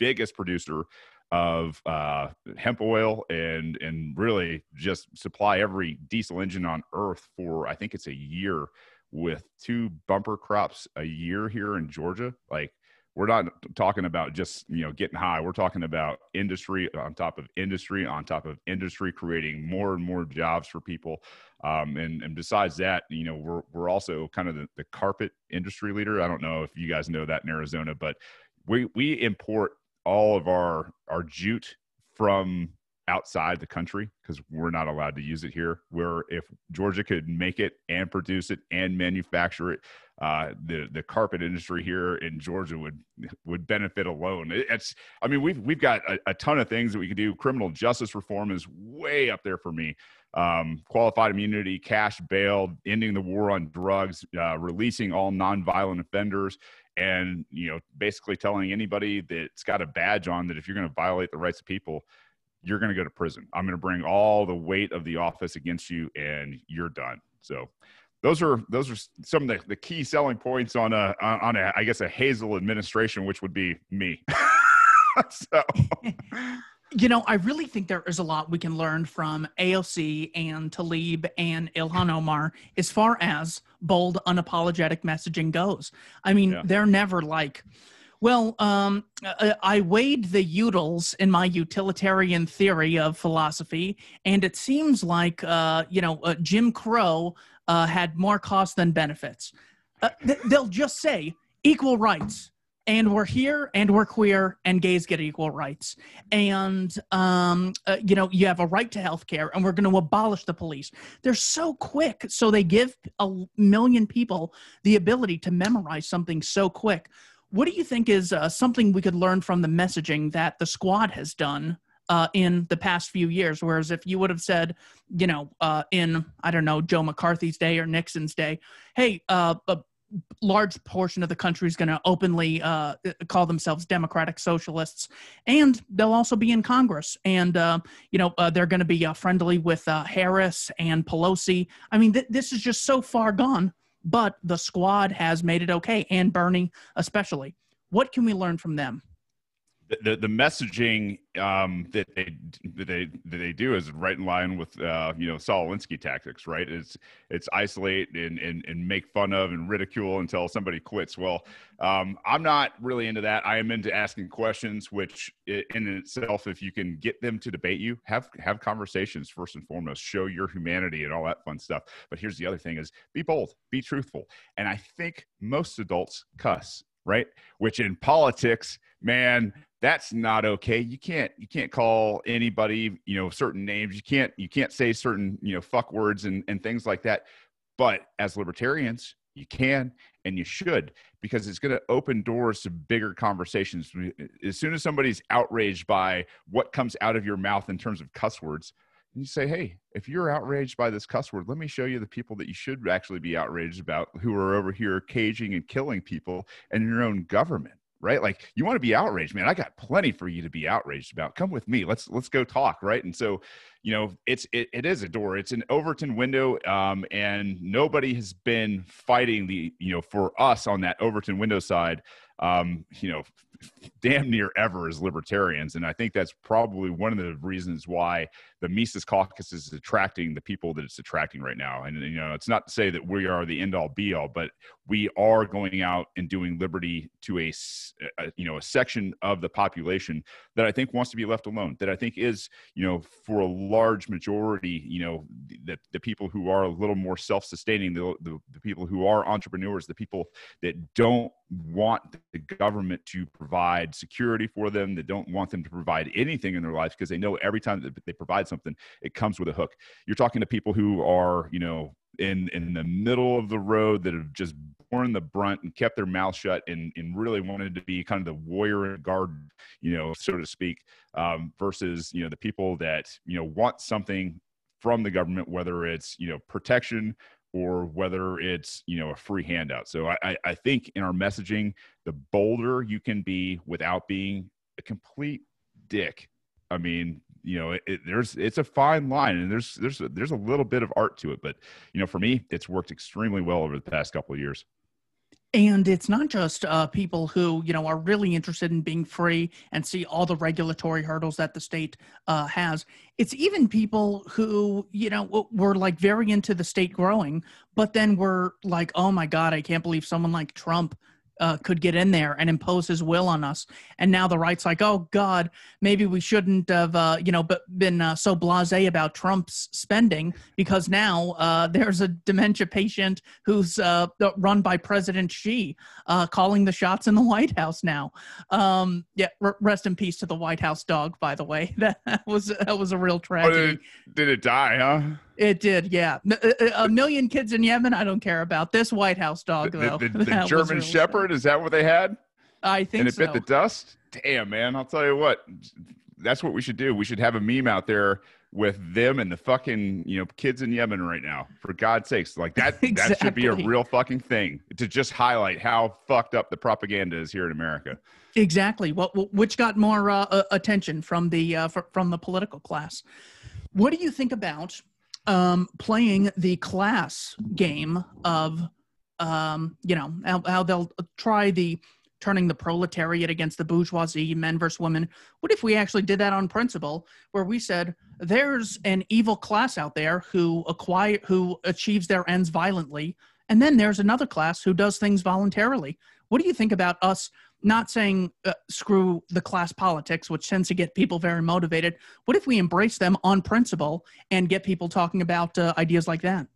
biggest producer of uh, hemp oil and and really just supply every diesel engine on earth for I think it's a year with two bumper crops a year here in Georgia. Like we're not talking about just you know getting high. We're talking about industry on top of industry on top of industry, creating more and more jobs for people. Um, and and besides that, you know we're we're also kind of the, the carpet industry leader. I don't know if you guys know that in Arizona, but we we import all of our our jute from outside the country because we're not allowed to use it here. Where if Georgia could make it and produce it and manufacture it, uh, the the carpet industry here in Georgia would would benefit alone. it's I mean we've we've got a, a, ton of things that we could do. Criminal justice reform is way up there for me. Um, qualified immunity, cash bail, ending the war on drugs, uh, releasing all nonviolent offenders, and you know basically telling anybody that's got a badge on that if you're going to violate the rights of people you're going to go to prison. I'm going to bring all the weight of the office against you and you're done. So those are those are some of the, the key selling points on a on a i guess a hazel administration which would be me. So You know, I really think there is a lot we can learn from AOC and Tlaib and Ilhan Omar as far as bold, unapologetic messaging goes. I mean, yeah. they're never like, well, um, uh, I weighed the utils in my utilitarian theory of philosophy, and it seems like, uh, you know, uh, Jim Crow uh, had more costs than benefits. Uh, th- they'll just say equal rights and we're here and we're queer and gays get equal rights. And um, uh, you know you have a right to health care and we're going to abolish the police. They're so quick so they give a million people the ability to memorize something so quick. What do you think is uh, something we could learn from the messaging that the squad has done uh, in the past few years. Whereas if you would have said, you know, uh, in I don't know Joe McCarthy's day or Nixon's day, hey, uh, large portion of the country is going to openly uh, call themselves democratic socialists and they'll also be in congress. And uh, you know uh, they're going to be uh, friendly with uh, harris and pelosi. I mean th- this is just so far gone but the squad has made it okay and bernie especially. What can we learn from them the, the messaging um, that they that they that they do is right in line with uh, you know Saul tactics, right? It's it's isolate and, and and make fun of and ridicule until somebody quits. Well, um, I'm not really into that. I am into asking questions, which in itself, if you can get them to debate you, have have conversations first and foremost, show your humanity and all that fun stuff. But here's the other thing: is be bold, be truthful, and I think most adults cuss, right? Which in politics, man that's not okay. You can't you can't call anybody you know certain names. You can't you can't say certain you know fuck words and, and things like that. But as libertarians you can and you should because it's going to open doors to bigger conversations. As soon as somebody's outraged by what comes out of your mouth in terms of cuss words and you say hey if you're outraged by this cuss word let me show you the people that you should actually be outraged about who are over here caging and killing people and your own government right? Like you want to be outraged man. I got plenty for you to be outraged about. Come with me. Let's let's go talk right? And so you know it's it, it is a door. It's an overton window um, and nobody has been fighting the you know for us on that overton window side um, you know, damn near ever as libertarians. And I think that's probably one of the reasons why the Mises Caucus is attracting the people that it's attracting right now. And, you know, it's not to say that we are the end all be all, but we are going out and doing liberty to a, a, you know, a section of the population that I think wants to be left alone, that I think is, you know, for a large majority, you know, the, the people who are a little more self sustaining, the, the, the people who are entrepreneurs, the people that don't want the government to provide security for them that don't want them to provide anything in their lives because they know every time that they provide something it comes with a hook. You're talking to people who are you know in in the middle of the road that have just borne the brunt and kept their mouth shut and, and really wanted to be kind of the warrior garden you know so to speak um, versus you know the people that you know want something from the government whether it's you know protection or whether it's you know a free handout. So I, I think in our messaging the bolder you can be without being a complete dick i mean you know it, it, there's it's a fine line and there's there's a, there's a little bit of art to it but you know for me it's worked extremely well over the past couple of years and it's not just uh, people who you know are really interested in being free and see all the regulatory hurdles that the state uh, has. It's even people who you know were like very into the state growing, but then were like, "Oh my God, I can't believe someone like Trump uh, could get in there and impose his will on us. And now the right's like, oh God, maybe we shouldn't have, uh, you know, been uh, so blasé about Trump's spending because now uh, there's a dementia patient who's uh, run by President Xi uh, calling the shots in the White House now. Um, yeah, r- rest in peace to the White House dog, by the way. That was that was a real tragedy. Oh, did, it, did it die? Huh? It did, yeah. A, a, million kids in Yemen, I don't care about. This White House dog, though. The, the, the German really Shepherd, is that what they had? I think And it so. bit the dust? Damn, man. I'll tell you what. That's what we should do. We should have a meme out there with them and the fucking, you know, kids in Yemen right now. For God's sakes. Like that exactly. that should be a real fucking thing to just highlight how fucked up the propaganda is here in America. Exactly. What which got more uh, attention from the uh, from the political class. What do you think about um, playing the class game of, um, you know, how, how they'll try the turning the proletariat against the bourgeoisie, men versus women. What if we actually did that on principle, where we said there's an evil class out there who acquire who achieves their ends violently, and then there's another class who does things voluntarily. What do you think about us not saying uh, screw the class politics, which tends to get people very motivated. What if we embrace them on principle and get people talking about uh, ideas like that?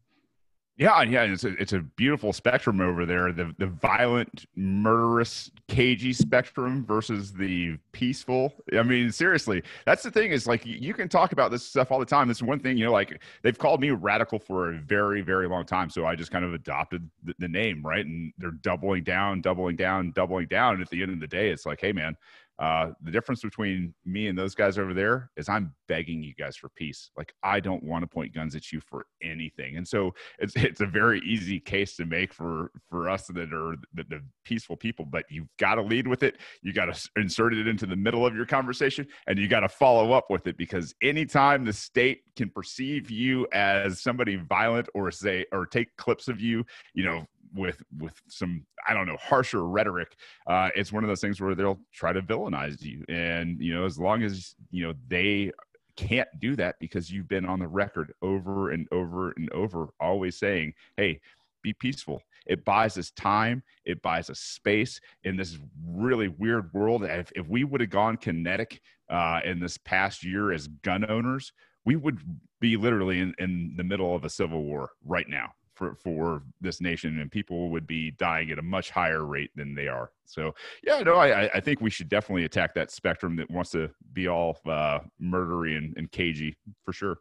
Yeah, yeah, it's a it's a beautiful spectrum over there. The the violent, murderous, cagey spectrum versus the peaceful. I mean, seriously, that's the thing. Is like you can talk about this stuff all the time. This is one thing, you know, like they've called me radical for a very, very long time. So I just kind of adopted the, the name, right? And they're doubling down, doubling down, doubling down. And at the end of the day, it's like, hey, man, uh, the difference between me and those guys over there is I'm begging you guys for peace. Like I don't want to point guns at you for anything, and so it's it's a very easy case to make for for us that are the, the peaceful people. But you've got to lead with it. You got to insert it into the middle of your conversation, and you got to follow up with it because anytime the state can perceive you as somebody violent or say or take clips of you, you know, with with some I don't know harsher rhetoric, uh, it's one of those things where they'll try to villainize you, and you know as long as you know they can't do that because you've been on the record over and over and over, always saying, "Hey, be peaceful." It buys us time. It buys us space in this really weird world. If, if we would have gone kinetic uh, in this past year as gun owners, we would be literally in, in the middle of a civil war right now for for this nation, and people would be dying at a much higher rate than they are. So yeah, no, I I think we should definitely attack that spectrum that wants to be all uh, murdery and, and cagey for sure.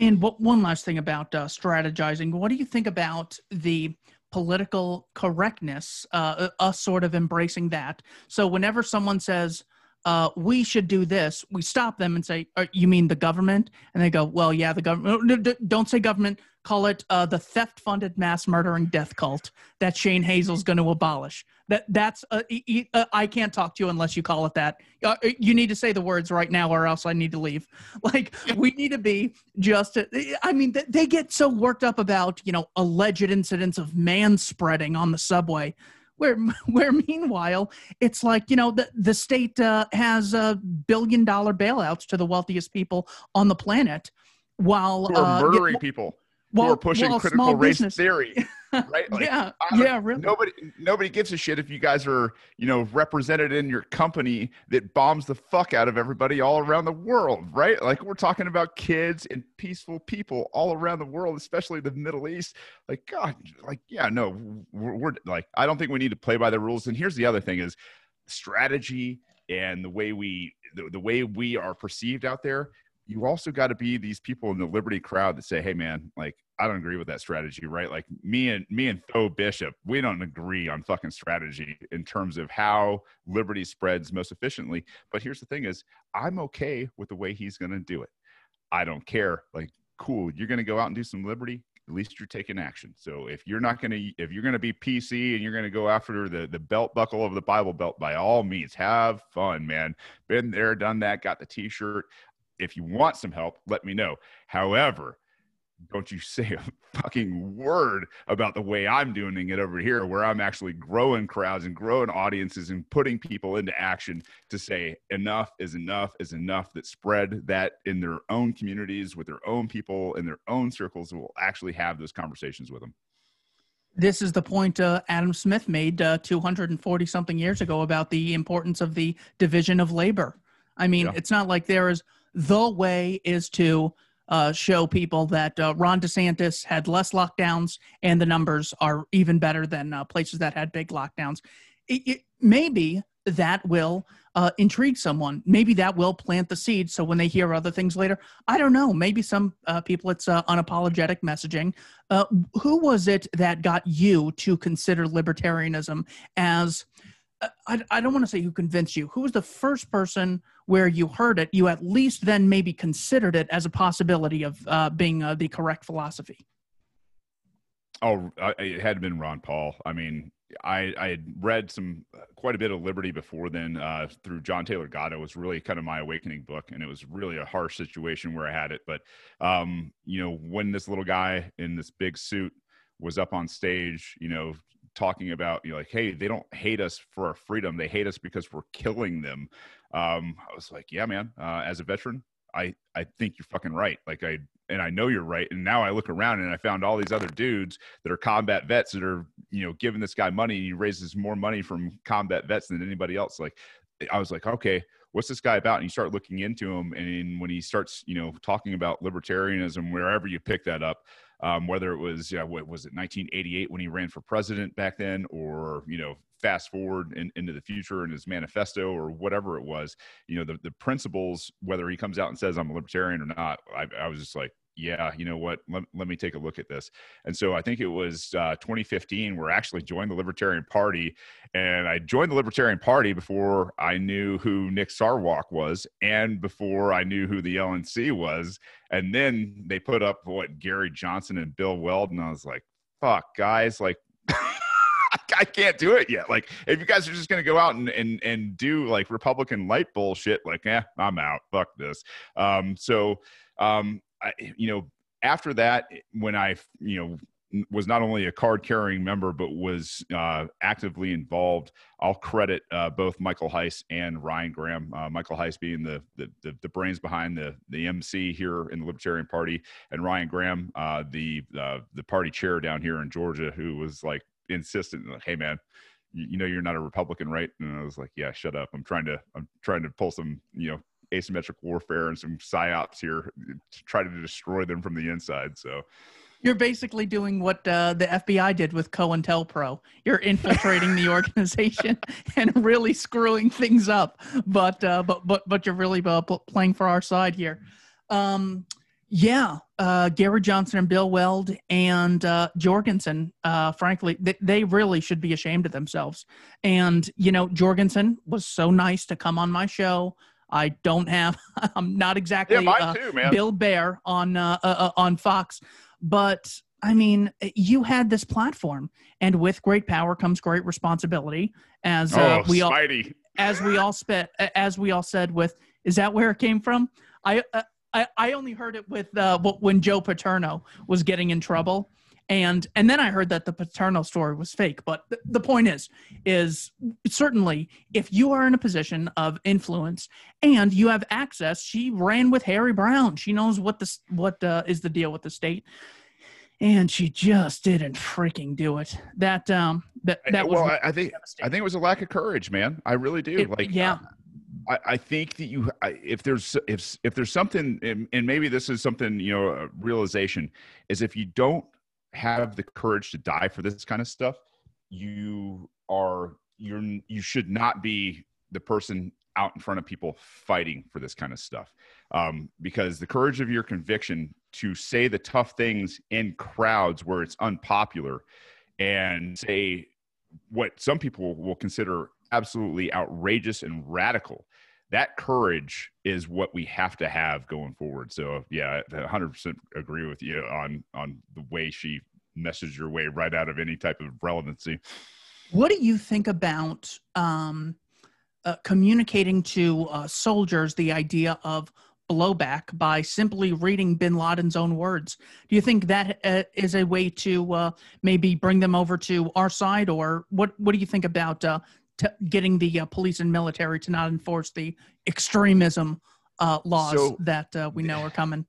And what, one last thing about uh, strategizing. What do you think about the political correctness, uh, us sort of embracing that? So whenever someone says, uh, we should do this, we stop them and say, uh, you mean the government? And they go, well, yeah, the government. Don't say government call it uh, the theft funded mass murdering death cult that Shane Hazel's going to abolish. That that's uh, uh, I can't talk to you unless you call it that. Uh, you need to say the words right now, or else I need to leave. Like we need to be just. Uh, I mean, they get so worked up about you know alleged incidents of man spreading on the subway. Where, where meanwhile it's like you know the the state uh, has uh, billion dollar bailouts to the wealthiest people on the planet, while Who are murdering uh, people well, who are pushing critical race business. theory. Right? Like, yeah, yeah, really. Nobody, nobody gives a shit if you guys are, you know, represented in your company that bombs the fuck out of everybody all around the world, right? Like we're talking about kids and peaceful people all around the world, especially the Middle East. Like God, like yeah, no, we're, we're like I don't think we need to play by the rules. And here's the other thing: is strategy and the way we the, the way we are perceived out there you also got to be these people in the liberty crowd that say hey man like i don't agree with that strategy right? Like me and me and Tho bishop we don't agree on fucking strategy in terms of how liberty spreads most efficiently. But here's the thing is i'm okay with the way he's going to do it. I don't care. Like cool you're going to go out and do some liberty at least you're taking action. So if you're not going to if you're going to be pc and you're going to go after the the belt buckle of the bible belt by all means have fun man. Been there done that got the t-shirt if you want some help, let me know. However, don't you say a fucking word about the way I'm doing it over here, where I'm actually growing crowds and growing audiences and putting people into action to say enough is enough is enough that spread that in their own communities with their own people in their own circles will actually have those conversations with them. This is the point uh, Adam Smith made uh, 240 something years ago about the importance of the division of labor. I mean, yeah. it's not like there is the way is to uh, show people that uh, Ron DeSantis had less lockdowns and the numbers are even better than uh, places that had big lockdowns. It, it, maybe that will uh, intrigue someone. Maybe that will plant the seed. So when they hear other things later, I don't know. Maybe some uh, people it's uh, unapologetic messaging. who was it that got you to consider libertarianism as? I, I don't want to say who convinced you. Who was the first person where you heard it, you at least then maybe considered it as a possibility of uh, being uh, the correct philosophy. Oh, it had been Ron Paul. I mean, I, I had read some quite a bit of Liberty before then uh, through John Taylor Gatto. was really kind of my awakening book, and it was really a harsh situation where I had it. But um, you know, when this little guy in this big suit was up on stage, you know, talking about you know like hey they don't hate us for our freedom they hate us because we're killing them um, I was like, yeah, man. Uh, as a veteran, I I think you're fucking right. Like I and I know you're right. And now I look around and I found all these other dudes that are combat vets that are you know giving this guy money. and He raises more money from combat vets than anybody else. Like I was like, okay, what's this guy about? And you start looking into him, and when he starts, you know, talking about libertarianism, wherever you pick that up, um, whether it was, yeah, what was it, 1988 when he ran for president back then, or you know, fast forward in, into the future in his manifesto or whatever it was, you know, the, the principles, whether he comes out and says I'm a libertarian or not, I, I was just like, yeah, you know what? Let, let me take a look at this. And so I think it was uh, 2015 where I actually joined the Libertarian Party. And I joined the Libertarian Party before I knew who Nick Sarwark was and before I knew who the LNC was. And then they put up what Gary Johnson and Bill Weld. And I was like, fuck, guys, like, I can't do it yet. Like, if you guys are just going to go out and, and, and do like Republican light bullshit, like, yeah, I'm out. Fuck this. Um, so, um, I, you know, after that, when I, you know, was not only a card carrying member but was uh, actively involved. I'll credit uh, both Michael Heise and Ryan Graham. Uh, Michael Heise being the, the, the the brains behind the the MC here in the Libertarian Party, and Ryan Graham, uh, the uh, the party chair down here in Georgia, who was like insistent, like, "Hey man, you, you know you're not a Republican, right?" And I was like, "Yeah, shut up. I'm trying to I'm trying to pull some you know asymmetric warfare and some psyops here to try to destroy them from the inside." So You're basically doing what uh, the FBI did with COINTELPRO. You're infiltrating the organization and really screwing things up, but uh, but but but you're really uh, playing for our side here. Um, yeah, uh, Gary Johnson and Bill Weld and uh, Jorgensen, uh, frankly, they, they really should be ashamed of themselves. And, you know, Jorgensen was so nice to come on my show. I don't have, I'm not exactly yeah, uh, too, Bill Bear on, uh, uh, on Fox, but I mean, you had this platform, and with great power comes great responsibility. As oh, we all, as we all as we all said, with is that where it came from? I I, I only heard it with uh, when Joe Paterno was getting in trouble, and and then I heard that the Paterno story was fake. But th- the point is, is certainly if you are in a position of influence and you have access, she ran with Harry Browne She knows what the what uh, is the deal with the state, and she just didn't freaking do it. That um that that was well. I, I think I think it was a lack of courage, man. I really do. It, like yeah. I, I think that you, if there's if if there's something, and maybe this is something you know, a realization is if you don't have the courage to die for this kind of stuff, you are you're you should not be the person out in front of people fighting for this kind of stuff. Um, because the courage of your conviction to say the tough things in crowds where it's unpopular and say what some people will consider absolutely outrageous and radical that courage is what we have to have going forward so yeah I 100% agree with you on on the way she messaged your way right out of any type of relevancy what do you think about um, uh, communicating to uh, soldiers the idea of blowback by simply reading bin Laden's own words. Do you think that uh, is a way to uh, maybe bring them over to our side, or what? What do you think about uh, getting the uh, police and military to not enforce the extremism uh, laws so, that uh, we know are coming?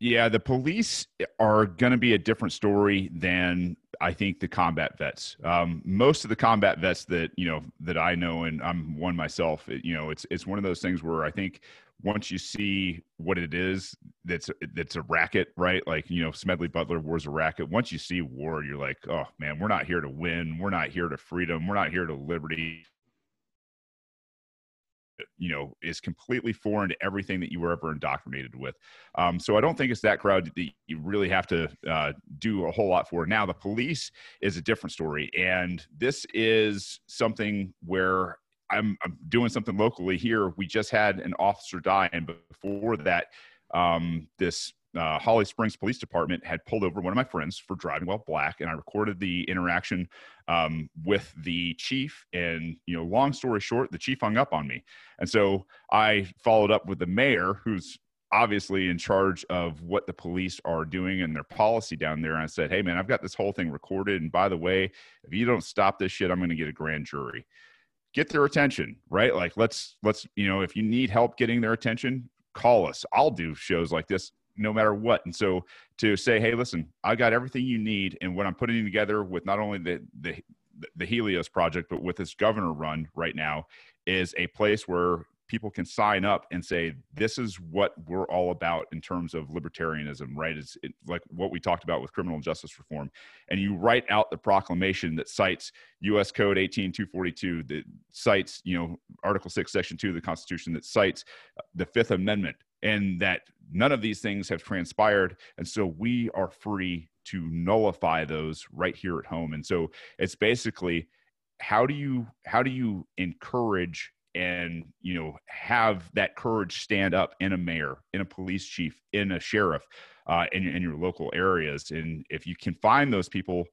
Yeah, the police are going to be a different story than I think the combat vets. Um, most of the combat vets that you know that I know, and I'm one myself. You know, it's it's one of those things where I think once you see what it is, that's that's a racket, right? Like you know, Smedley Butler war's a racket. Once you see war, you're like, oh man, we're not here to win. We're not here to freedom. We're not here to liberty you know is completely foreign to everything that you were ever indoctrinated with um, so i don't think it's that crowd that you really have to uh, do a whole lot for now the police is a different story and this is something where I'm, I'm doing something locally here we just had an officer die and before that um, this uh, Holly Springs Police Department had pulled over one of my friends for driving while black, and I recorded the interaction um, with the chief. And you know, long story short, the chief hung up on me, and so I followed up with the mayor, who's obviously in charge of what the police are doing and their policy down there. And I said, "Hey, man, I've got this whole thing recorded, and by the way, if you don't stop this shit, I'm going to get a grand jury." Get their attention, right? Like, let's let's you know, if you need help getting their attention, call us. I'll do shows like this no matter what. And so to say, hey, listen, I got everything you need, and what I'm putting together with not only the the the Helios project, but with this governor run right now, is a place where people can sign up and say this is what we're all about in terms of libertarianism right? It's it, like what we talked about with criminal justice reform. And you write out the proclamation that cites us code 18242 that cites you know article 6 section 2 of the constitution that cites uh, the fifth amendment and that none of these things have transpired and so we are free to nullify those right here at home. And so it's basically how do you how do you encourage and you know have that courage stand up in a mayor in a police chief in a sheriff uh, in, in your local areas and if you can find those people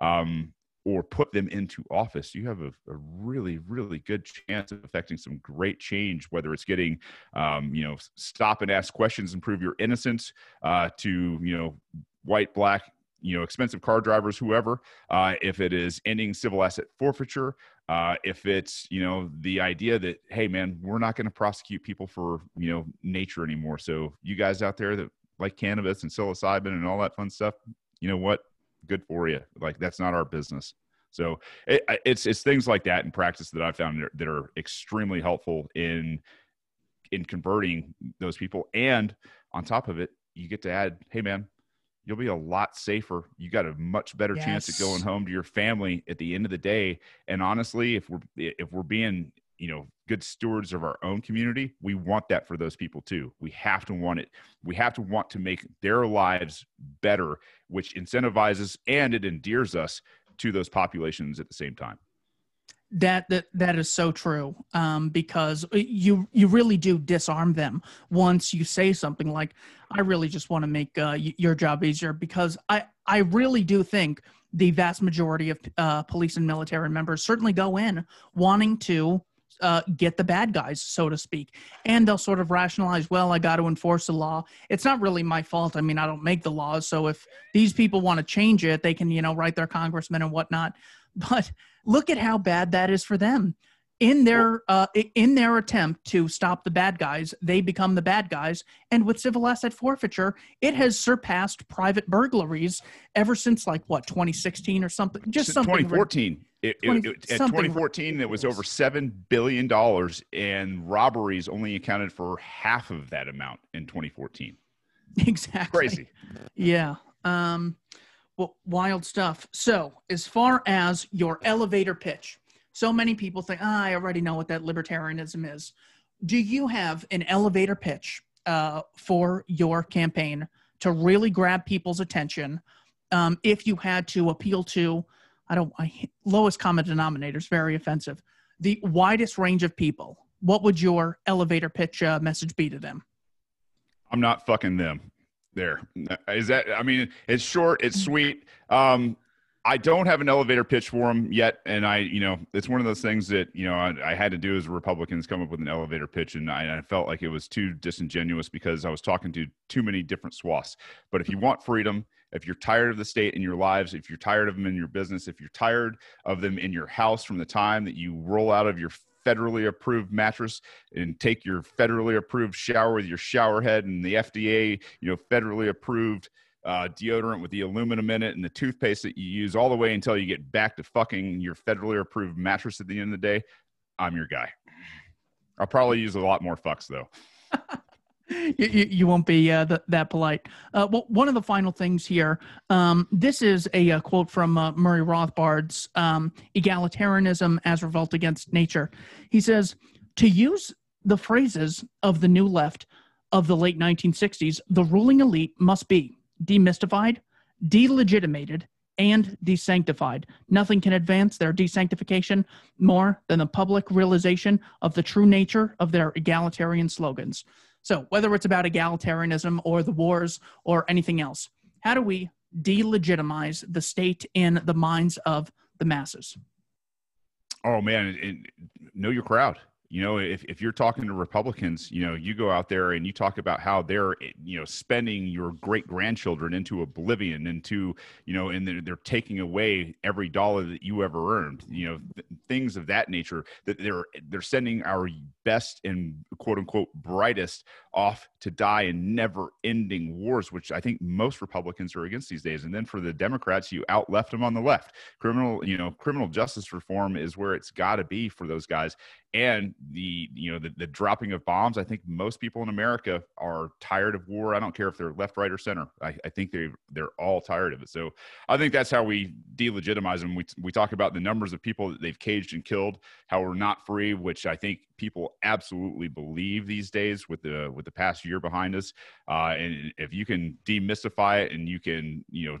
um, or put them into office, you have a, a, really, really good chance of affecting some great change. Whether it's getting, um, you know, stop and ask questions and prove your innocence, uh, to you know, white, black, you know, expensive car drivers, whoever. Uh, if it is ending civil asset forfeiture, uh, if it's you know the idea that hey, man, we're not going to prosecute people for you know nature anymore. So you guys out there that like cannabis and psilocybin and all that fun stuff, you know what? good for you. Like that's not our business. So it, it's it's things like that in practice that I've found that are extremely helpful in in converting those people. And on top of it, you get to add, hey man, you'll be a lot safer. You got a much better yes. chance at going home to your family at the end of the day. And honestly, if we're if we're being you know good stewards of our own community we want that for those people too we have to want it we have to want to make their lives better which incentivizes and it endears us to those populations at the same time that that that is so true um, because you you really do disarm them once you say something like i really just want to make uh, your job easier because i i really do think the vast majority of uh, police and military members certainly go in wanting to uh, get the bad guys, so to speak. And they'll sort of rationalize, well, I got to enforce the law. It's not really my fault. I mean, I don't make the laws. So if these people want to change it, they can, you know, write their congressmen and whatnot. But look at how bad that is for them. In their uh, in their attempt to stop the bad guys, they become the bad guys. And with civil asset forfeiture, it has surpassed private burglaries ever since like what 2016 or something. Just something. 2014. It, 20, it, it, at 2014, it was over seven billion dollars, and robberies only accounted for half of that amount in 2014. Exactly. Crazy. Yeah. Um, well, wild stuff. So, as far as your elevator pitch, so many people think, ah, I already know what that libertarianism is. Do you have an elevator pitch uh, for your campaign to really grab people's attention? Um, if you had to appeal to I don't, I, lowest common denominator is very offensive. The widest range of people, what would your elevator pitch uh, message be to them? I'm not fucking them. There is that. I mean, it's short, it's sweet. Um, I don't have an elevator pitch for them yet, and I, you know, it's one of those things that you know I, I had to do as Republicans come up with an elevator pitch, and I, I, felt like it was too disingenuous because I was talking to too many different swaths. But if you want freedom, if you're tired of the state in your lives, if you're tired of them in your business, if you're tired of them in your house from the time that you roll out of your federally approved mattress and take your federally approved shower with your shower head and the FDA, you know, federally approved uh, deodorant with the aluminum in it and the toothpaste that you use all the way until you get back to fucking your federally approved mattress at the end of the day, I'm your guy. I'll probably use a lot more fucks though. you, you, you, won't be uh, th- that polite. Uh, well, one of the final things here. Um, this is a, a quote from uh, Murray Rothbard's um, "Egalitarianism as Revolt Against Nature." He says, "To use the phrases of the New Left of the late 1960s, the ruling elite must be demystified, delegitimated, and desanctified. Nothing can advance their desanctification more than the public realization of the true nature of their egalitarian slogans." So, whether it's about egalitarianism or the wars or anything else, how do we delegitimize the state in the minds of the masses? Oh man, know your crowd you know if, if you're talking to republicans you know you go out there and you talk about how they're eh, you know spending your great grandchildren into oblivion into you know and they're, they're taking away every dollar that you ever earned you know th- things of that nature that they're they're sending our best and quote unquote brightest off to die in never ending wars which i think most republicans are against these days. And then for the democrats you out left them on the left. Criminal you know criminal justice reform is where it's got to be for those guys. And the you know the, the dropping of bombs. I think most people in america are tired of war. I don't care if they're left right or center. I, I think they they're all tired of it. So i think that's how we delegitimize them. We, we talk about the numbers of people that they've caged and killed how we're not free which i think people absolutely believe these days with the with the past year behind us. Uh, and if you can demystify it and you can you know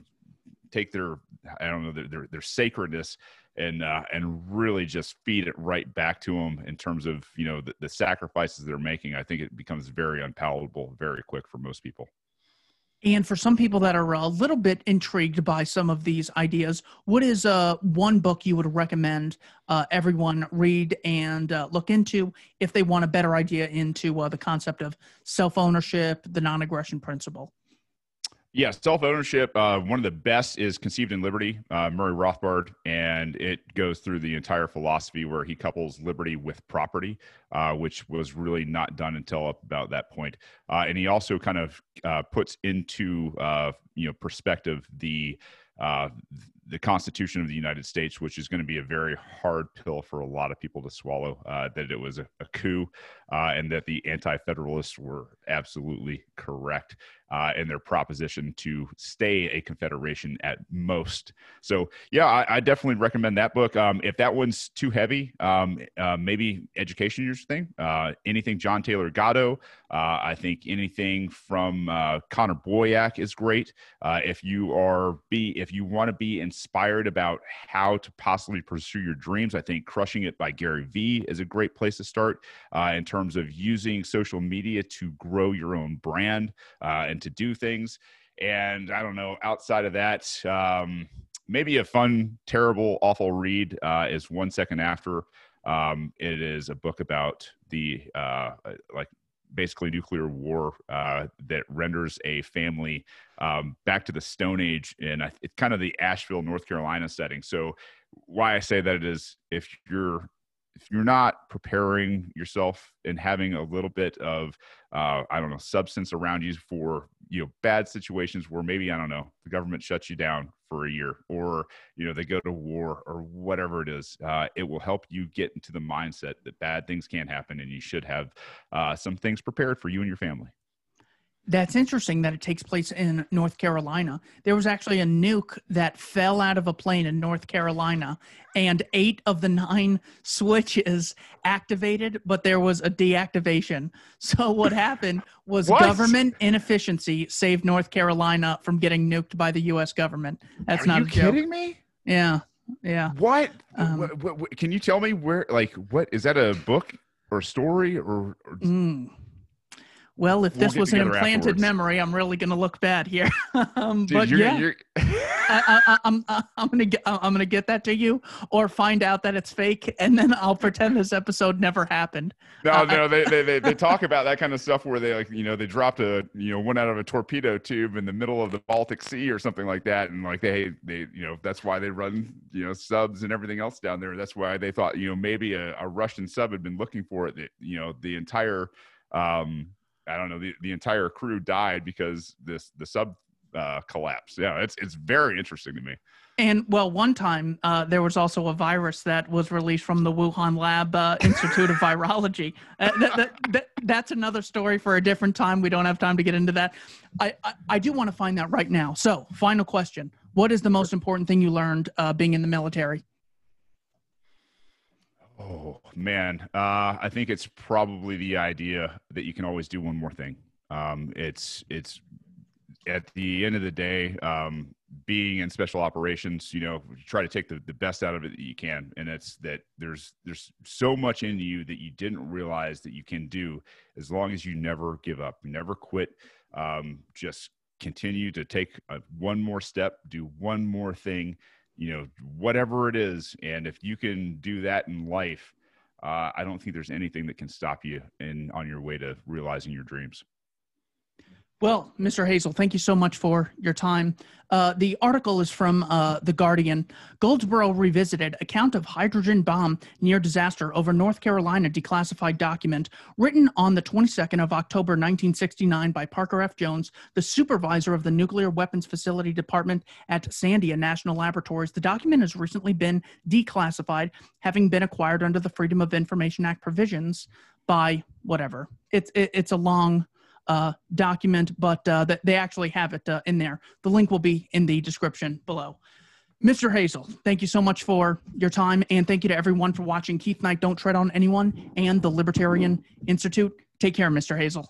take their i don't know their, their, their sacredness and uh, and really just feed it right back to them in terms of you know the, the sacrifices they're making. I think it becomes very unpalatable very quick for most people. And for some people that are a little bit intrigued by some of these ideas, what is uh, one book you would recommend uh, everyone read and uh, look into if they want a better idea into uh, the concept of self ownership, the non aggression principle? Yeah, self ownership. Uh, one of the best is Conceived in Liberty, uh, Murray Rothbard, and it goes through the entire philosophy where he couples liberty with property, uh, which was really not done until up about that point. Uh, and he also kind of uh, puts into uh, you know perspective the the Constitution of the United States, which is going to be a very hard pill for a lot of people to swallow. Uh, that it was a, a coup, uh, and that the Anti-Federalists were absolutely correct uh, in their proposition to stay a confederation at most. So, yeah, I, I definitely recommend that book. Um, if that one's too heavy, um, uh, maybe education your thing. Uh, anything John Taylor Gatto. Uh, I think anything from Connor Boyack is great. if you are be if you want to be inspired about how to possibly pursue your dreams, I think Crushing It by Gary Vee is a great place to start uh, in terms of using social media to grow your own brand uh, and to do things. And I don't know, outside of that, um, maybe a fun, terrible, awful read uh, is One Second After. Um, it is a book about the uh, like basically nuclear war uh, that renders a family um, back to the Stone Age and it's kind of the Asheville, North Carolina setting. So why I say that it is if you're if you're not preparing yourself and having a little bit of uh, i don't know substance around you for you know bad situations where maybe i don't know the government shuts you down for a year or you know they go to war or whatever it is uh, it will help you get into the mindset that bad things can't happen and you should have uh, some things prepared for you and your family that's interesting that it takes place in North Carolina. There was actually a nuke that fell out of a plane in North Carolina, and eight of the nine switches activated, but there was a deactivation. So, what happened was what? government inefficiency saved North Carolina from getting nuked by the U.S. government. That's Are not you kidding me? Yeah. Yeah. What? Um, what, what? Can you tell me where, like, what is that a book or story or? or... Mm well, if this we'll was an implanted afterwards. memory, I'm really going to look bad here. um, Dude, but you're, yeah, you're... I, am I'm, I'm going to get I'm to get that to you, or find out that it's fake, and then I'll pretend this episode never happened. No, uh, no, they, they, they they talk about that kind of stuff where they like you know they dropped a you know one out of a torpedo tube in the middle of the Baltic Sea or something like that, and like they they you know that's why they run you know subs and everything else down there. That's why they thought you know maybe a, a Russian sub had been looking for it. That you know the entire um I don't know, the, the entire crew died because this the sub uh, collapsed. Yeah, it's it's very interesting to me. And well, one time uh, there was also a virus that was released from the Wuhan Lab uh, Institute of Virology. Uh, that, that, that, that's another story for a different time. We don't have time to get into that. I, I, I do want to find that right now. So, final question: What is the most important thing you learned uh, being in the military? Oh man, uh, I think it's probably the idea that you can always do one more thing. Um, it's it's at the end of the day, um, being in special operations, you know, you try to take the, the best out of it that you can, and it's that there's there's so much in you that you didn't realize that you can do as long as you never give up, never quit, um, just continue to take a, one more step, do one more thing you know whatever it is and if you can do that in life uh, i don't think there's anything that can stop you in on your way to realizing your dreams well, Mr. Hazel, thank you so much for your time. Uh, the article is from uh, The Guardian. Goldsboro Revisited Account of Hydrogen Bomb Near Disaster over North Carolina Declassified Document, written on the 22nd of October 1969 by Parker F. Jones, the supervisor of the Nuclear Weapons Facility Department at Sandia National Laboratories. The document has recently been declassified, having been acquired under the Freedom of Information Act provisions by whatever. It's, it, it's a long uh, document, but uh, that they actually have it uh, in there. The link will be in the description below. Mr. Hazel, thank you so much for your time, and thank you to everyone for watching Keith Knight Don't Tread on Anyone and the Libertarian Institute. Take care, Mr. Hazell.